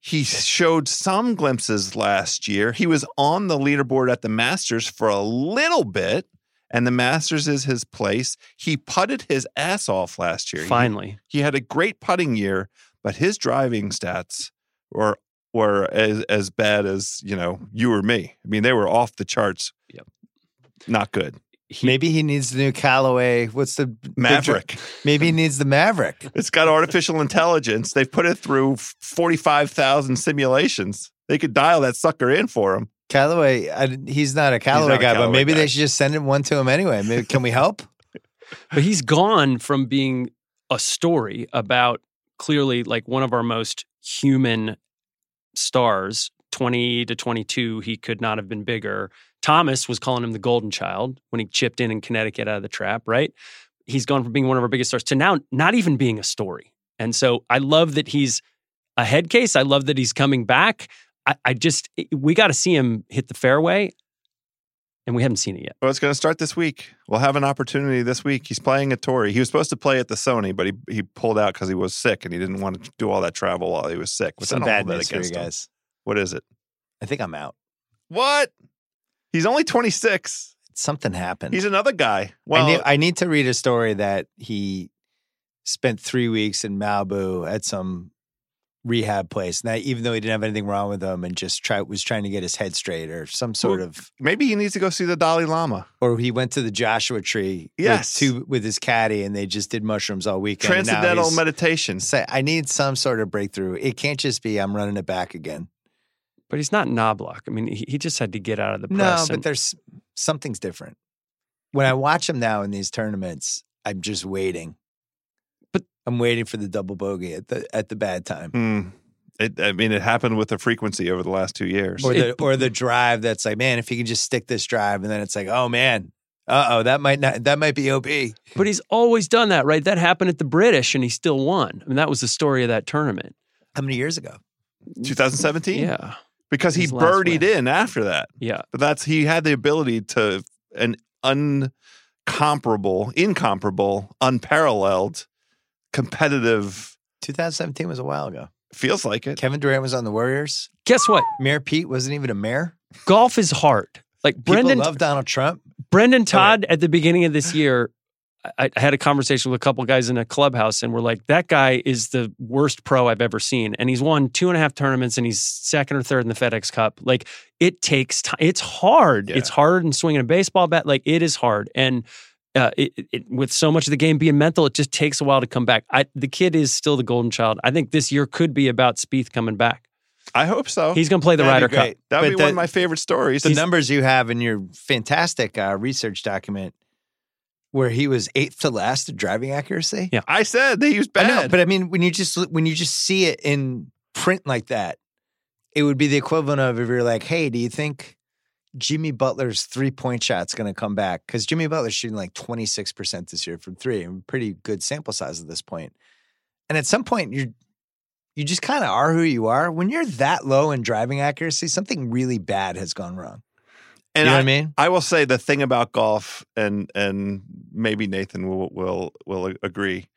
He showed some glimpses last year. He was on the leaderboard at the Masters for a little bit, and the Masters is his place. He putted his ass off last year. He- Finally. He, had a great putting year, but his driving stats were were as as bad as you know you or me. I mean, they were off the charts. Yep. Not good. He, Maybe he needs the new Callaway. What's the big dr- Mavrik. Maybe he [LAUGHS] needs the Mavrik. It's got artificial intelligence. They've put it through 45,000 simulations. They could dial that sucker in for him. Callaway, I, he's not a Callaway not a guy, but maybe guy. they should just send him one to him anyway. Maybe, can we help? [LAUGHS] But he's gone from being a story about clearly like one of our most human stars, 20 to 22. He could not have been bigger. Thomas was calling him the golden child when he chipped in in Connecticut out of the trap, right? He's gone from being one of our biggest stars to now not even being a story. And so I love that he's a head case. I love that he's coming back. I, I just, we got to see him hit the fairway, and we haven't seen it yet. Well, it's going to start this week. We'll have an opportunity this week. He's playing at Torrey. He was supposed to play at the Sony, but he, he pulled out because he was sick and he didn't want to do all that travel while he was sick. Which I Some bad news for you against him. guys. What is it? I think I'm out. What? He's only 26. Something happened. He's another guy. Well, I, need, I need to read a story that he spent three weeks in Malibu at some rehab place. Now, even though he didn't have anything wrong with him, and just try was trying to get his head straight, or some sort Well, of, maybe he needs to go see the Dalai Lama. or he went to the Joshua Tree, Yes. with, two, with his caddy, and they just did mushrooms all weekend. Transcendental meditation. Say, I need some sort of breakthrough. It can't just be I'm running it back again. But he's not Knoblauch. I mean, he, he just had to get out of the press. No, but and- there's something's different. When I watch him now in these tournaments, I'm just waiting. But- I'm waiting for the double bogey at the at the bad time. Hmm. It, I mean, it happened with the frequency over the last two years. Or the or the drive that's like, man, if he can just stick this drive, and then it's like, oh man, uh oh, that might not that might be OP. But he's always done that, right? That happened at the British and he still won. I mean, that was the story of that tournament. How many years ago? 2017? Yeah. Because he His last birdied win. in after that. Yeah. But that's he had the ability to an uncomparable, incomparable, unparalleled, competitive 2017 was a while ago. Feels like it. Kevin Durant was on the Warriors. Guess what? Mayor Pete wasn't even a mayor. Golf is hard. Like People Brendan love Donald Trump. Brendan Todd at the beginning of this year, I, I had a conversation with a couple guys in a clubhouse, and we're like, that guy is the worst pro I've ever seen, and he's won two and a half tournaments, and he's second or third in the FedEx Cup. Like it takes time. It's hard. Yeah. It's hard than swinging a baseball bat. Like it is hard, and. Uh, it, it, with so much of the game being mental, it just takes a while to come back. I, the kid is still the golden child. I think this year could be about Spieth coming back. I hope so. He's going to play the That'd Ryder Cup. that would be the- one of my favorite stories. The numbers you have in your fantastic uh, research document, where he was eighth to last in driving accuracy. Yeah. I said that he was bad. I know, but I mean, when you just when you just see it in print like that, it would be the equivalent of if you're like, "Hey, do you think Jimmy Butler's three point shot's going to come back?" Because Jimmy Butler's shooting like 26 percent this year from three, and pretty good sample size at this point. And at some point, you're you just kind of are who you are. When you're that low in driving accuracy, something really bad has gone wrong. and you know I, what I mean? I will say the thing about golf, and and maybe Nathan will will will agree,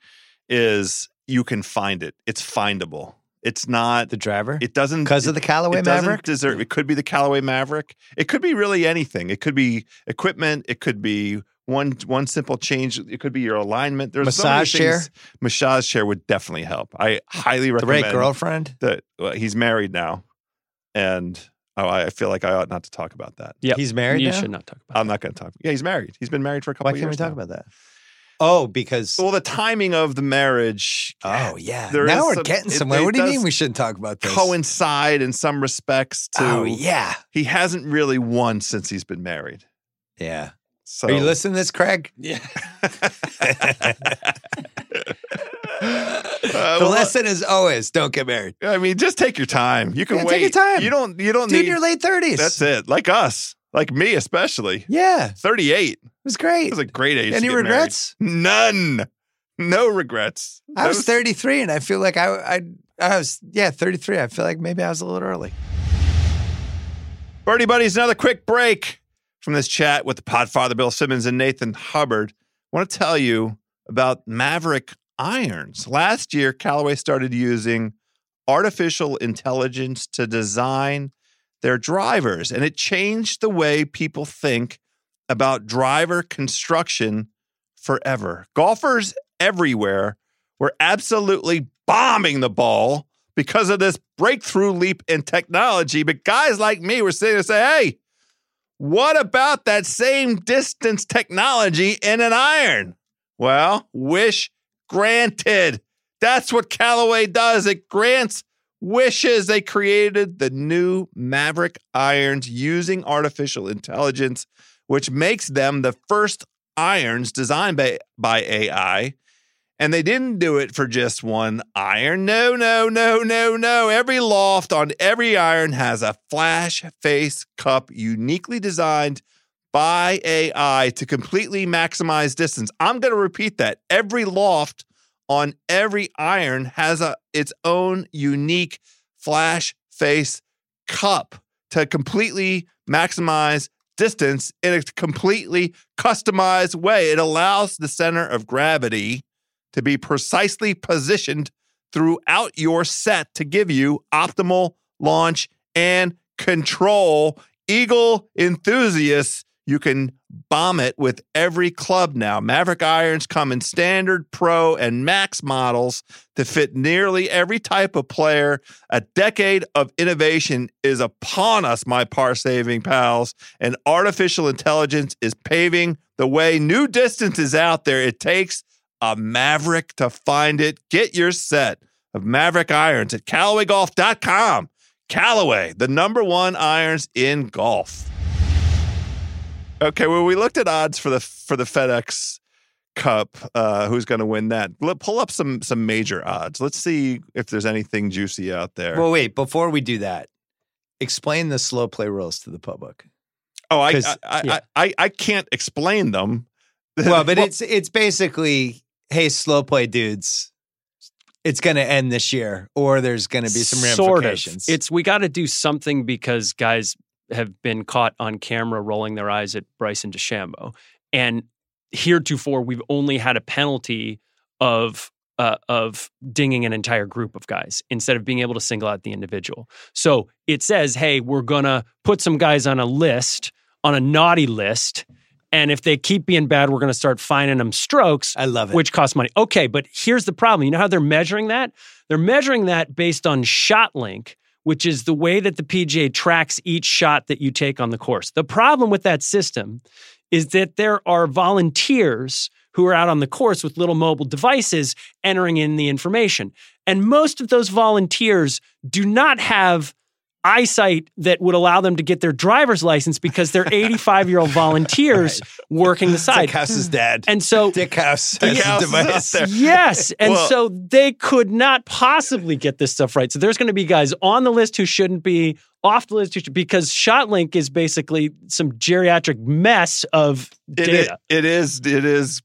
is you can find it. It's findable. It's not. The driver, It doesn't because of the Callaway it doesn't Mavrik. deserve. It could be the Callaway Mavrik. It could be really anything. It could be equipment. It could be one one simple change. It could be your alignment. There's so many Massage chair? things- Massage chair would definitely help. I highly the recommend. right girlfriend. That well, he's married now, and oh, I feel like I ought not to talk about that. Yeah, He's married You now? should not talk about I'm not going to talk. Yeah, he's married. He's been married for a couple. Why of can't we years talk now. about that? Oh, because Well, the timing of the marriage. oh yeah. now we're some- getting somewhere. it what do you mean we shouldn't talk about this? coincide in some respects to. oh yeah, He hasn't really won since he's been married. yeah. So Are you listening to this, Craig? Yeah. [LAUGHS] Uh, the well, lesson is always don't get married, I mean, just take your time. You can Yeah, wait. take your time. You don't. You don't dude. need. Your late thirties. that's it. Like us. Like me, especially. Yeah, 38. it was great. It was a great age. to Any get married. regrets? None. No regrets. I was Those- 33, and I feel like I, I, I was yeah 33. I feel like maybe I was a little early. Birdie Buddies, another quick break from this chat with the Podfather Bill Simmons and Nathan Hubbard. I want to tell you about Mavrik irons. Last year, Callaway started using artificial intelligence to design their drivers, and it changed the way people think about driver construction forever. Golfers everywhere were absolutely bombing the ball because of this breakthrough leap in technology. But guys like me were sitting there saying, hey, what about that same distance technology in an iron? Well, wish granted. That's what Callaway does. It grants wishes. They created the new Mavrik irons using artificial intelligence, which makes them the first irons designed by, by AI. And they didn't do it for just one iron. No, no, no, no, no. Every loft on every iron has a flash face cup uniquely designed by AI to completely maximize distance. I'm going to repeat that. Every loft on every iron has a its own unique flash face cup to completely maximize distance in a completely customized way. It allows the center of gravity to be precisely positioned throughout your set to give you optimal launch and control. Eagle enthusiasts, you can bomb it with every club now. Mavrik irons come in standard, pro, and max models to fit nearly every type of player. A decade of innovation is upon us, my par saving pals, and artificial intelligence is paving the way. New distance is out there. It takes a Mavrik to find it. Get your set of Mavrik irons at CallawayGolf.com. Callaway, the number one irons in golf. Okay, well, we looked at odds for the for the FedEx Cup. Uh, who's going to win that? Let, pull up some some major odds. Let's see if there's anything juicy out there. Well, wait. Before we do that, explain the slow play rules to the public. oh, I 'cause- I, yeah. I, I I can't explain them. [LAUGHS] Well, but it's it's basically, hey, slow play dudes, it's going to end this year, or there's going to be some Sort of. ramifications. It's we got to do something because guys have been caught on camera rolling their eyes at Bryson DeChambeau, and heretofore we've only had a penalty of uh, of dinging an entire group of guys instead of being able to single out the individual. So it says, hey, we're going to put some guys on a list, on a naughty list. And if they keep being bad, we're going to start fining them strokes, I love it. which costs money. Okay, but here's the problem. You know how they're measuring that? They're measuring that based on ShotLink, which is the way that the PGA tracks each shot that you take on the course. The problem with that system is that there are volunteers who are out on the course with little mobile devices entering in the information. And most of those volunteers do not have eyesight that would allow them to get their driver's license because they're [LAUGHS] 85 year old volunteers working the side. Dick House's dad. And so Dick House has House device. there. Yes. And Well- so they could not possibly get this stuff right. So there's going to be guys on the list who shouldn't be, off the list who should, because ShotLink is basically some geriatric mess of It, data. it is it is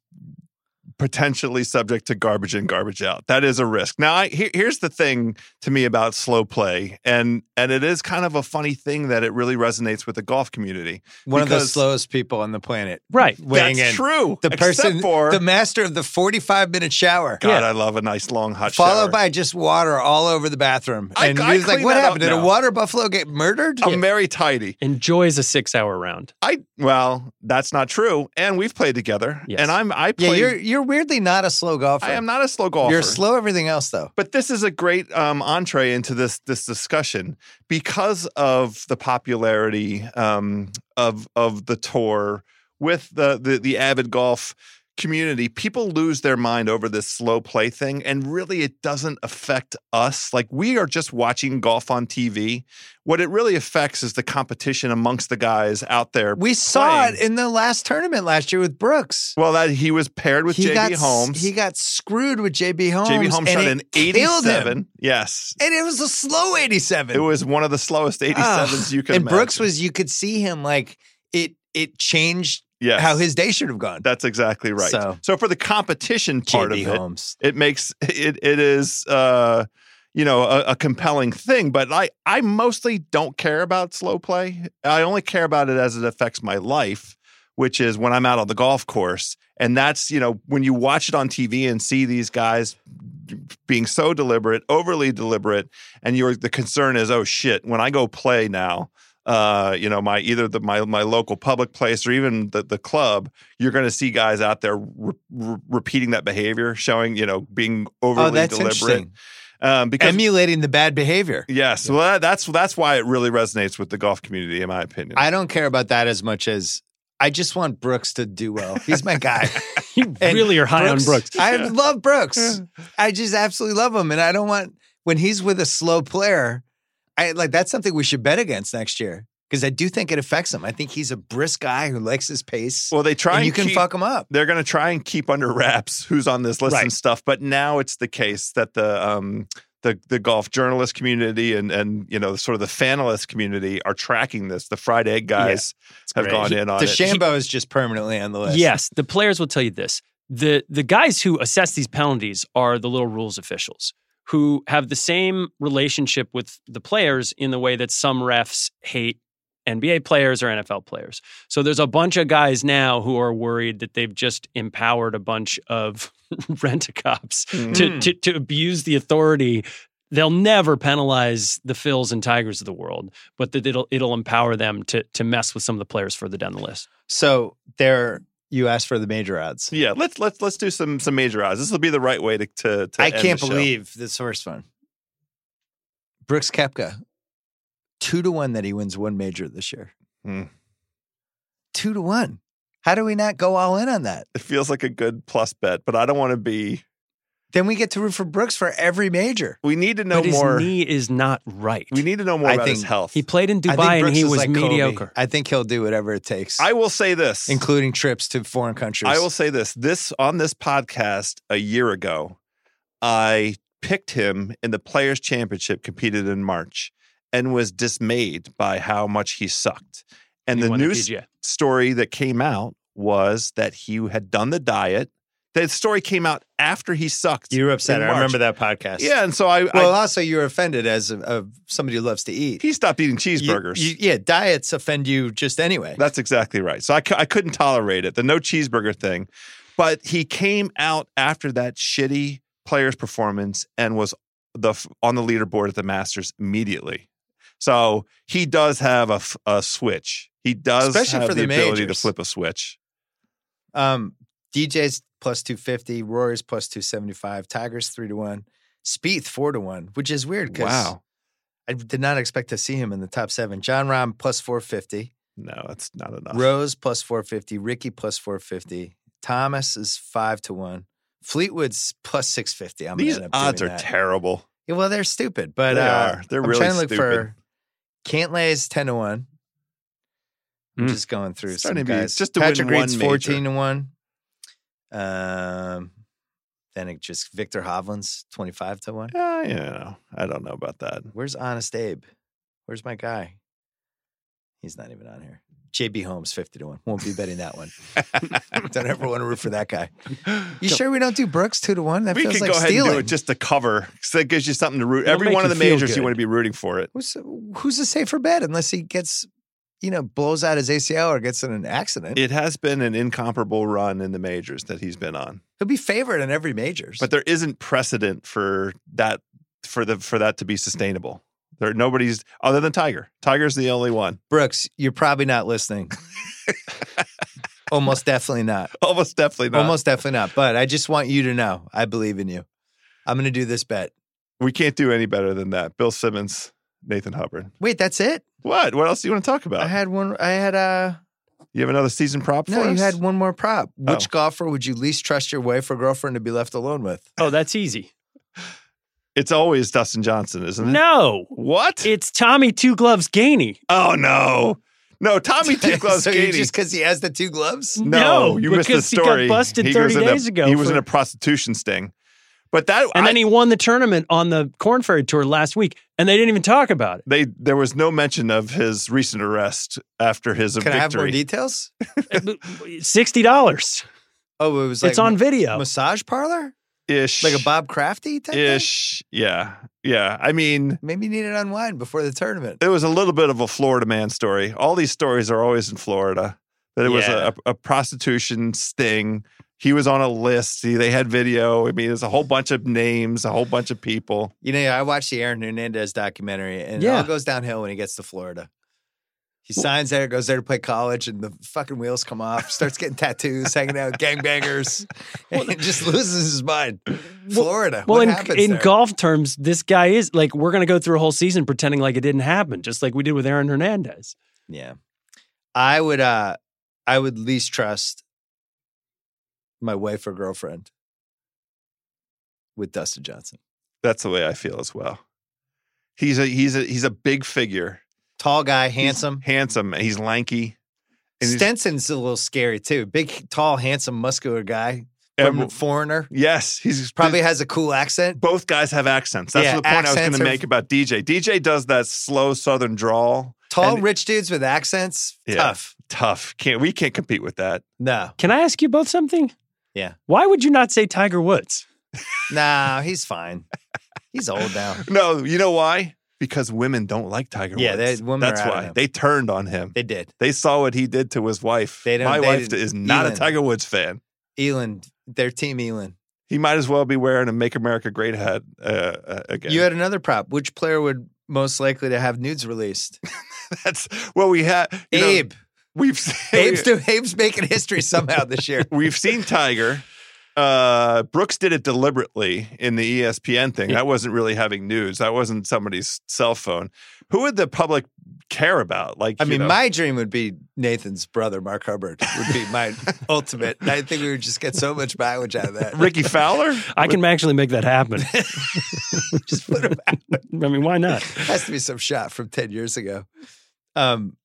potentially subject to garbage in garbage out that is a risk now I, here, here's the thing to me about slow play and and it is kind of a funny thing that it really resonates with the golf community One of the slowest people on the planet. right. Weighing that's in. true The person, for the master of the 45 minute shower. god Yeah. i love a nice long hot shower. Followed shower. by just water all over the bathroom. I- and I he was like, What happened? Did a water buffalo get murdered? i'm very tidy Enjoys a six hour round. i well that's not true and we've played together Yes. and i'm i Yeah, play you're you're weirdly not a slow golfer. i am not a slow golfer You're slow everything else though. But this is a great um, entree into this this discussion because of the popularity um, of of the tour with the, the the avid golf community. People lose their mind over this slow play thing, and really, it doesn't affect us. Like we are just watching golf on TV. What it really affects is the competition amongst the guys out there. We saw it in the last tournament last year with Brooks. well, that he was paired with JB Holmes. He got screwed with JB Holmes. JB Holmes shot an killed him. 87. Yes. And it was a slow 87. It was one of the slowest 87s Ah, you could and imagine. Brooks was you could see him like it it changed yes. how his day should have gone. That's exactly right. So, So- for the competition part JB of it, Holmes. it makes it it is uh you know a, a compelling thing. But I I mostly don't care about slow play. I only care about it as it affects my life, which is when I'm out on the golf course. And that's you know when you watch it on TV and see these guys being so deliberate, overly deliberate, and you're the concern is oh shit when I go play now. Uh, you know, my either the my my local public place or even the the club, you're going to see guys out there re- re- repeating that behavior, showing you know being overly Oh, that's deliberate. interesting. Um, because Emulating the bad behavior. yes, well that's that's why it really resonates with the golf community, in my opinion. I don't care about that as much as I just want Brooks to do well. He's my guy. [LAUGHS] [LAUGHS] You And really are high on Brooks. I love Brooks. [LAUGHS] I just absolutely love him. And I don't want when he's with a slow player, I like that's something we should bet against next year. Because I do think it affects him. I think he's a brisk guy who likes his pace. well, they try and and you can keep, fuck him up. they're going to try and keep under wraps who's on this list Right. and stuff. But now it's the case that the um, the the golf journalist community and and you know sort of the fanalist community are tracking this. The fried egg guys have great. gone in on it. DeChambeau is just permanently on the list. Yes, the players will tell you this. The the guys who assess these penalties are the little rules officials who have the same relationship with the players in the way that some refs hate NBA players or NFL players. So there's a bunch of guys now who are worried that they've just empowered a bunch of [LAUGHS] rent-a-cops Mhm. to, to to abuse the authority. They'll never penalize the Phils and Tigers of the world, but that it'll it'll empower them to to mess with some of the players further down the list. So there you asked for the major odds. Yeah, let's let's let's do some some major odds. This will be the right way to to. to I end can't the show. believe this first one. Brooks Koepka, two to one that he wins one major this year. Hmm. Two to one. How do we not go all in on that? it feels like a good plus bet, but I don't want to be. Then we get to root for Brooks for every major. We need to know but his knee is not right. We need to know more I about his health. He played in Dubai and he was like Kobe. mediocre. I think he'll do whatever it takes, I will say this. including trips to foreign countries. I will say this. This on this podcast a year ago, I picked him in the Players Championship competed in March and was dismayed by how much he sucked. And He the news PGA. story that came out was that he had done the diet. The story came out after he sucked. You were upset. I remember that podcast. Yeah, and so I, Well, I also you were offended as a, of somebody who loves to eat. he stopped eating cheeseburgers. you- yeah, diets offend you just anyway. That's exactly right. So I, I couldn't tolerate it, the no cheeseburger thing. But he came out after that shitty player's performance and was the on the leaderboard at the Masters immediately. So he does have a, a switch. He does Especially have for the, the ability to flip a switch. Um, DJ's plus 250, Rory's plus 275, Tiger's 3 to 1, Spieth 4 to 1, which is weird because Wow. I did not expect to see him in the top seven. Jon Rahm plus 450, No, that's not enough. Rose plus 450, Rickie plus 450, Thomas is 5 to 1, Fleetwood's plus 650. I'm These gonna end up odds are that. terrible. Yeah, well, they're stupid, but They uh, are. They're I'm really trying to look stupid. for Cantlay's 10 to 1. I'm Mm. just going through some Starting to be- guys. just to win Patrick one Reed's major. 14 to 1. Um, then it just Viktor Hovland's 25 to 1. Uh, you know, I don't know about that. Where's Honest Abe? Where's my guy? He's not even on here. JB Holmes 50 to 1. Won't be betting that one. [LAUGHS] don't ever want to root for that guy. You sure we don't do Brooks 2 to 1? That we feels like go ahead stealing. and do it just to cover. So that gives you something to root. It'll Every one of the majors, you want to be rooting for it. who's, who's a safer bet unless he gets, you know, blows out his ACL or gets in an accident? It has been an incomparable run in the majors that he's been on, He'll be favored in every majors. but there isn't precedent for that for the for that to be sustainable. There nobody's other than Tiger. Tiger's the only one. Brooks, you're probably not listening. [LAUGHS] Almost definitely not. Almost definitely not. Almost definitely not. But I just want you to know I believe in you. I'm going to do this bet. We can't do any better than that. Bill Simmons, Nathan Hubbard. Wait, that's it? What? What else do you want to talk about? I had one. I had uh you have another season prop no. for You us? had one more prop. Which Oh. golfer would you least trust your wife or girlfriend to be left alone with? Oh, that's easy. It's always Dustin Johnson, isn't it? No, What? it's Tommy Two Gloves Gainey. oh no. No, Tommy Two [LAUGHS] Gloves so you- Katie. just because he has the two gloves? No, No, you missed the because he got story. busted was 30 in a- days ago He was for- in a prostitution sting. But that And I- then he won the tournament on the Corn Ferry Tour last week, and they didn't even talk about it. they there was no mention of his recent arrest after his victory. Can I have more details? [LAUGHS] Uh, sixty dollars. Oh, it was like It's on video. massage parlor, Ish. like a Bob Crafty type. thing? Ish. Yeah. Yeah. I mean, Maybe you need to unwind before the tournament. it was a little bit of a Florida man story. All these stories are always in Florida. That it was a, a prostitution sting. He was on a list. He, they had video. I mean, there's a whole bunch of names, a whole bunch of people. You know, I watched the Aaron Hernandez documentary, and it Yeah. all goes downhill when he gets to Florida. He signs there, goes there to play college, and the fucking wheels come off. Starts getting tattoos, hanging out with gangbangers, [LAUGHS] and he just loses his mind. Florida. Well, in, in golf terms, this guy is like we're going to go through a whole season pretending like it didn't happen, just like we did with Aaron Hernandez. Yeah, I would. uh I would least trust my wife or girlfriend with Dustin Johnson. That's the way I feel as well. He's a he's a he's a big figure. Tall guy, He's handsome. handsome. He's lanky. And he's- Stenson's a little scary too. Big, tall, handsome, muscular guy. and From foreigner. yes, he's Probably has a cool accent. both guys have accents. That's Yeah, the point I was gonna are- make about DJ. DJ does that slow Southern drawl. Tall, And- rich dudes with accents. Yeah. Tough. Tough. Can't we can't compete with that. No. Can I ask you both something? Yeah. Why would you not say Tiger Woods? Nah, he's fine. He's old now. [LAUGHS] No, you know why? Because women don't like Tiger Yeah, Woods. they- women That's out why they turned on him. They did. They saw what he did to his wife. They don't- My they wife didn't- is not Elin. a Tiger Woods fan. Elon, their team Elon. He might as well be wearing a "Make America Great" hat uh, uh, again. You had another prop. Which player would most likely to have nudes released? [LAUGHS] That's well, we had you know, Abe. We've seen, [LAUGHS] Abe's, do, Abe's making history somehow this year. [LAUGHS] we've seen Tiger. Uh, Brooks did it deliberately in the ESPN thing. That wasn't really having news. That wasn't somebody's cell phone. Who would the public care about? Like, I you mean, know, my dream would be Nathan's brother, Mark Hubbard, would be my [LAUGHS] ultimate. And I think we would just get so much mileage out of that. Rickie Fowler. I can actually make that happen. just put him out. I mean, why not? Has to be some shot from 10 years ago. Um,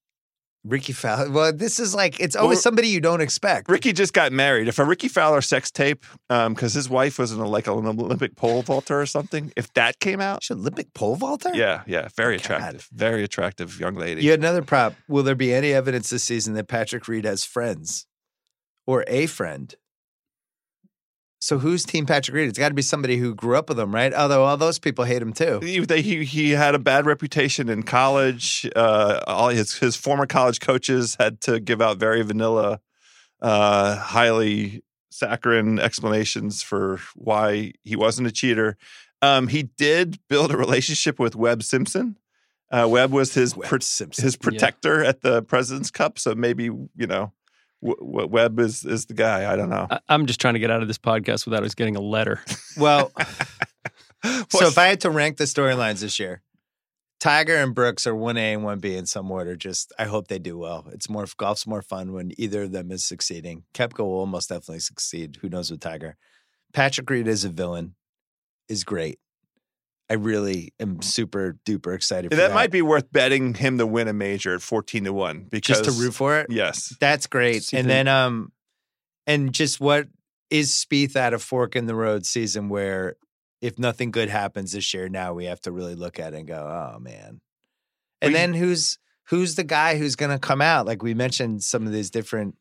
Rickie Fowler. Well, this is like, it's always Well, somebody you don't expect. Rickie just got married. If a Rickie Fowler sex tape, um, because his wife was in a, like an Olympic pole vaulter or something, if that came out, Should Olympic pole vaulter? yeah, yeah, very God. attractive, very attractive young lady. You had another prop. Will there be any evidence this season that Patrick Reed has friends or a friend? So who's Team Patrick Reed? It's got to be somebody who grew up with him, right? Although all those people hate him too. He, he he had a bad reputation in college. Uh, all his his former college coaches had to give out very vanilla, uh, highly saccharine explanations for why he wasn't a cheater. Um, he did build a relationship with Webb Simpson. Uh, Webb was his Webb pro- his protector at the President's Cup, so maybe you know w- w- Webb is is the guy. I don't know. I, I'm just trying to get out of this podcast without us getting a letter. [LAUGHS] Well, [LAUGHS] so if I had to rank the storylines this year, Tiger and Brooks are one A and one B in some order. Just I hope they do well. It's more golf's more fun when either of them is succeeding. Koepka will almost definitely succeed. Who knows with Tiger? Patrick Reed is a villain, is great. I really am super duper excited. that, for that might be worth betting him to win a major at fourteen to one because just to root for it. Yes, That's great. See if and then um and just what is Spieth at a fork in the road season where if nothing good happens this year, now we have to really look at it and go, oh man. And Well, you- then who's who's the guy who's gonna come out? Like we mentioned some of these different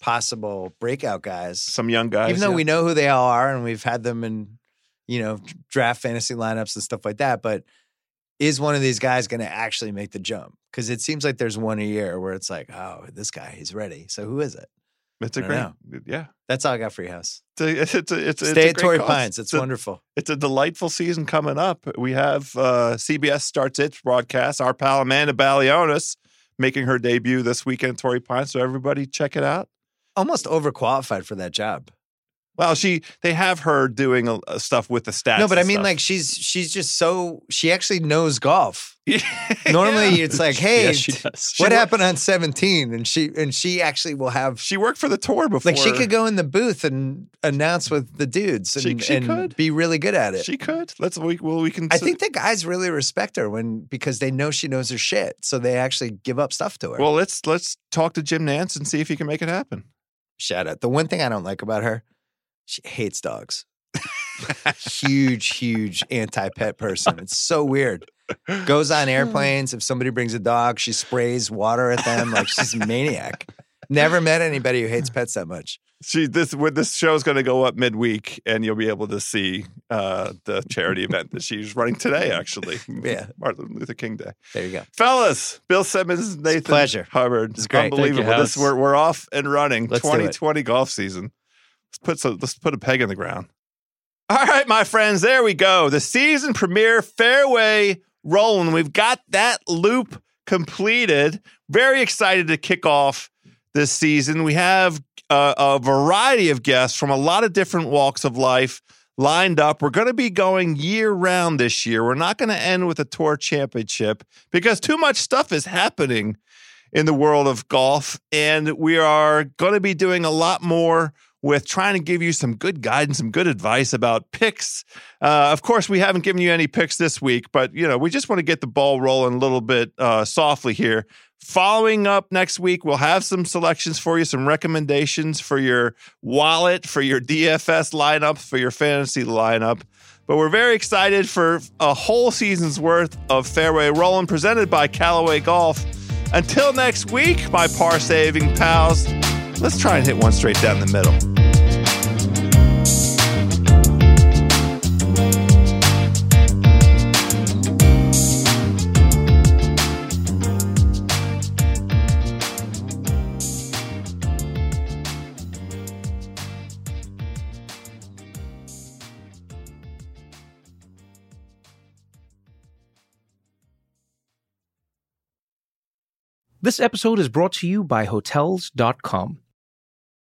possible breakout guys. some young guys. Even though yeah. we know who they all are and we've had them in, you know, draft fantasy lineups and stuff like that, but is one of these guys going to actually make the jump? Because it seems like there's one a year where it's like, oh, this guy, he's ready. So who is it? it's a great, don't yeah. That's all I got for you, House. It's a, it's a, it's a, it's a Stay at Torrey cause. Pines. It's a, wonderful. It's a delightful season coming up. We have uh, CBS starts its broadcast. Our pal Amanda Balionis making her debut this weekend at Torrey Pines. So everybody check it out. Almost overqualified for that job. Well, she they have her doing a, a stuff with the stats. no, but I mean, stuff. like she's she's just so she actually knows golf. [LAUGHS] Normally, it's like, hey, she does. what wor- happened on 17? And she and she actually will have she worked for the tour before. like she could go in the booth and announce with the dudes and, She- she and could. be really good at it. She could. Let's we well we can. I think the guys really respect her when because they know she knows her shit, so they actually give up stuff to her. Well, let's let's talk to Jim Nantz and see if he can make it happen. Shout out. The one thing I don't like about her, she hates dogs. huge, huge anti-pet person. It's so weird. Goes on [LAUGHS] airplanes. If somebody brings a dog, she sprays water at them like she's a maniac. Never met anybody who hates pets that much. She this when this show is going to go up midweek, and you'll be able to see uh, the charity event that she's running today. Actually, [LAUGHS] Yeah. Martin Luther King Day. There you go. Fellas, Bill Simmons, Nathan pleasure. Hubbard. It's great. Thank you, Unbelievable. this we're we're off and running. Let's do it. 2020 golf season. Let's put some, let's put a peg in the ground. All right, my friends, there we go. The season premiere fairway rolling. We've got that loop completed. Very excited to kick off this season. We have uh, a variety of guests from a lot of different walks of life lined up. We're going to be going year round this year. We're not going to end with a tour championship because too much stuff is happening in the world of golf. And we are going to be doing a lot more with trying to give you some good guidance, some good advice about picks. Uh, of course, we haven't given you any picks this week, but you know we just want to get the ball rolling a little bit uh, softly here. Following up next week, we'll have some selections for you, some recommendations for your wallet, for your DFS lineup, for your fantasy lineup. But we're very excited for a whole season's worth of Fairway Rolling presented by Callaway Golf. Until next week, my par saving pals, let's try and hit one straight down the middle. This episode is brought to you by Hotels.com.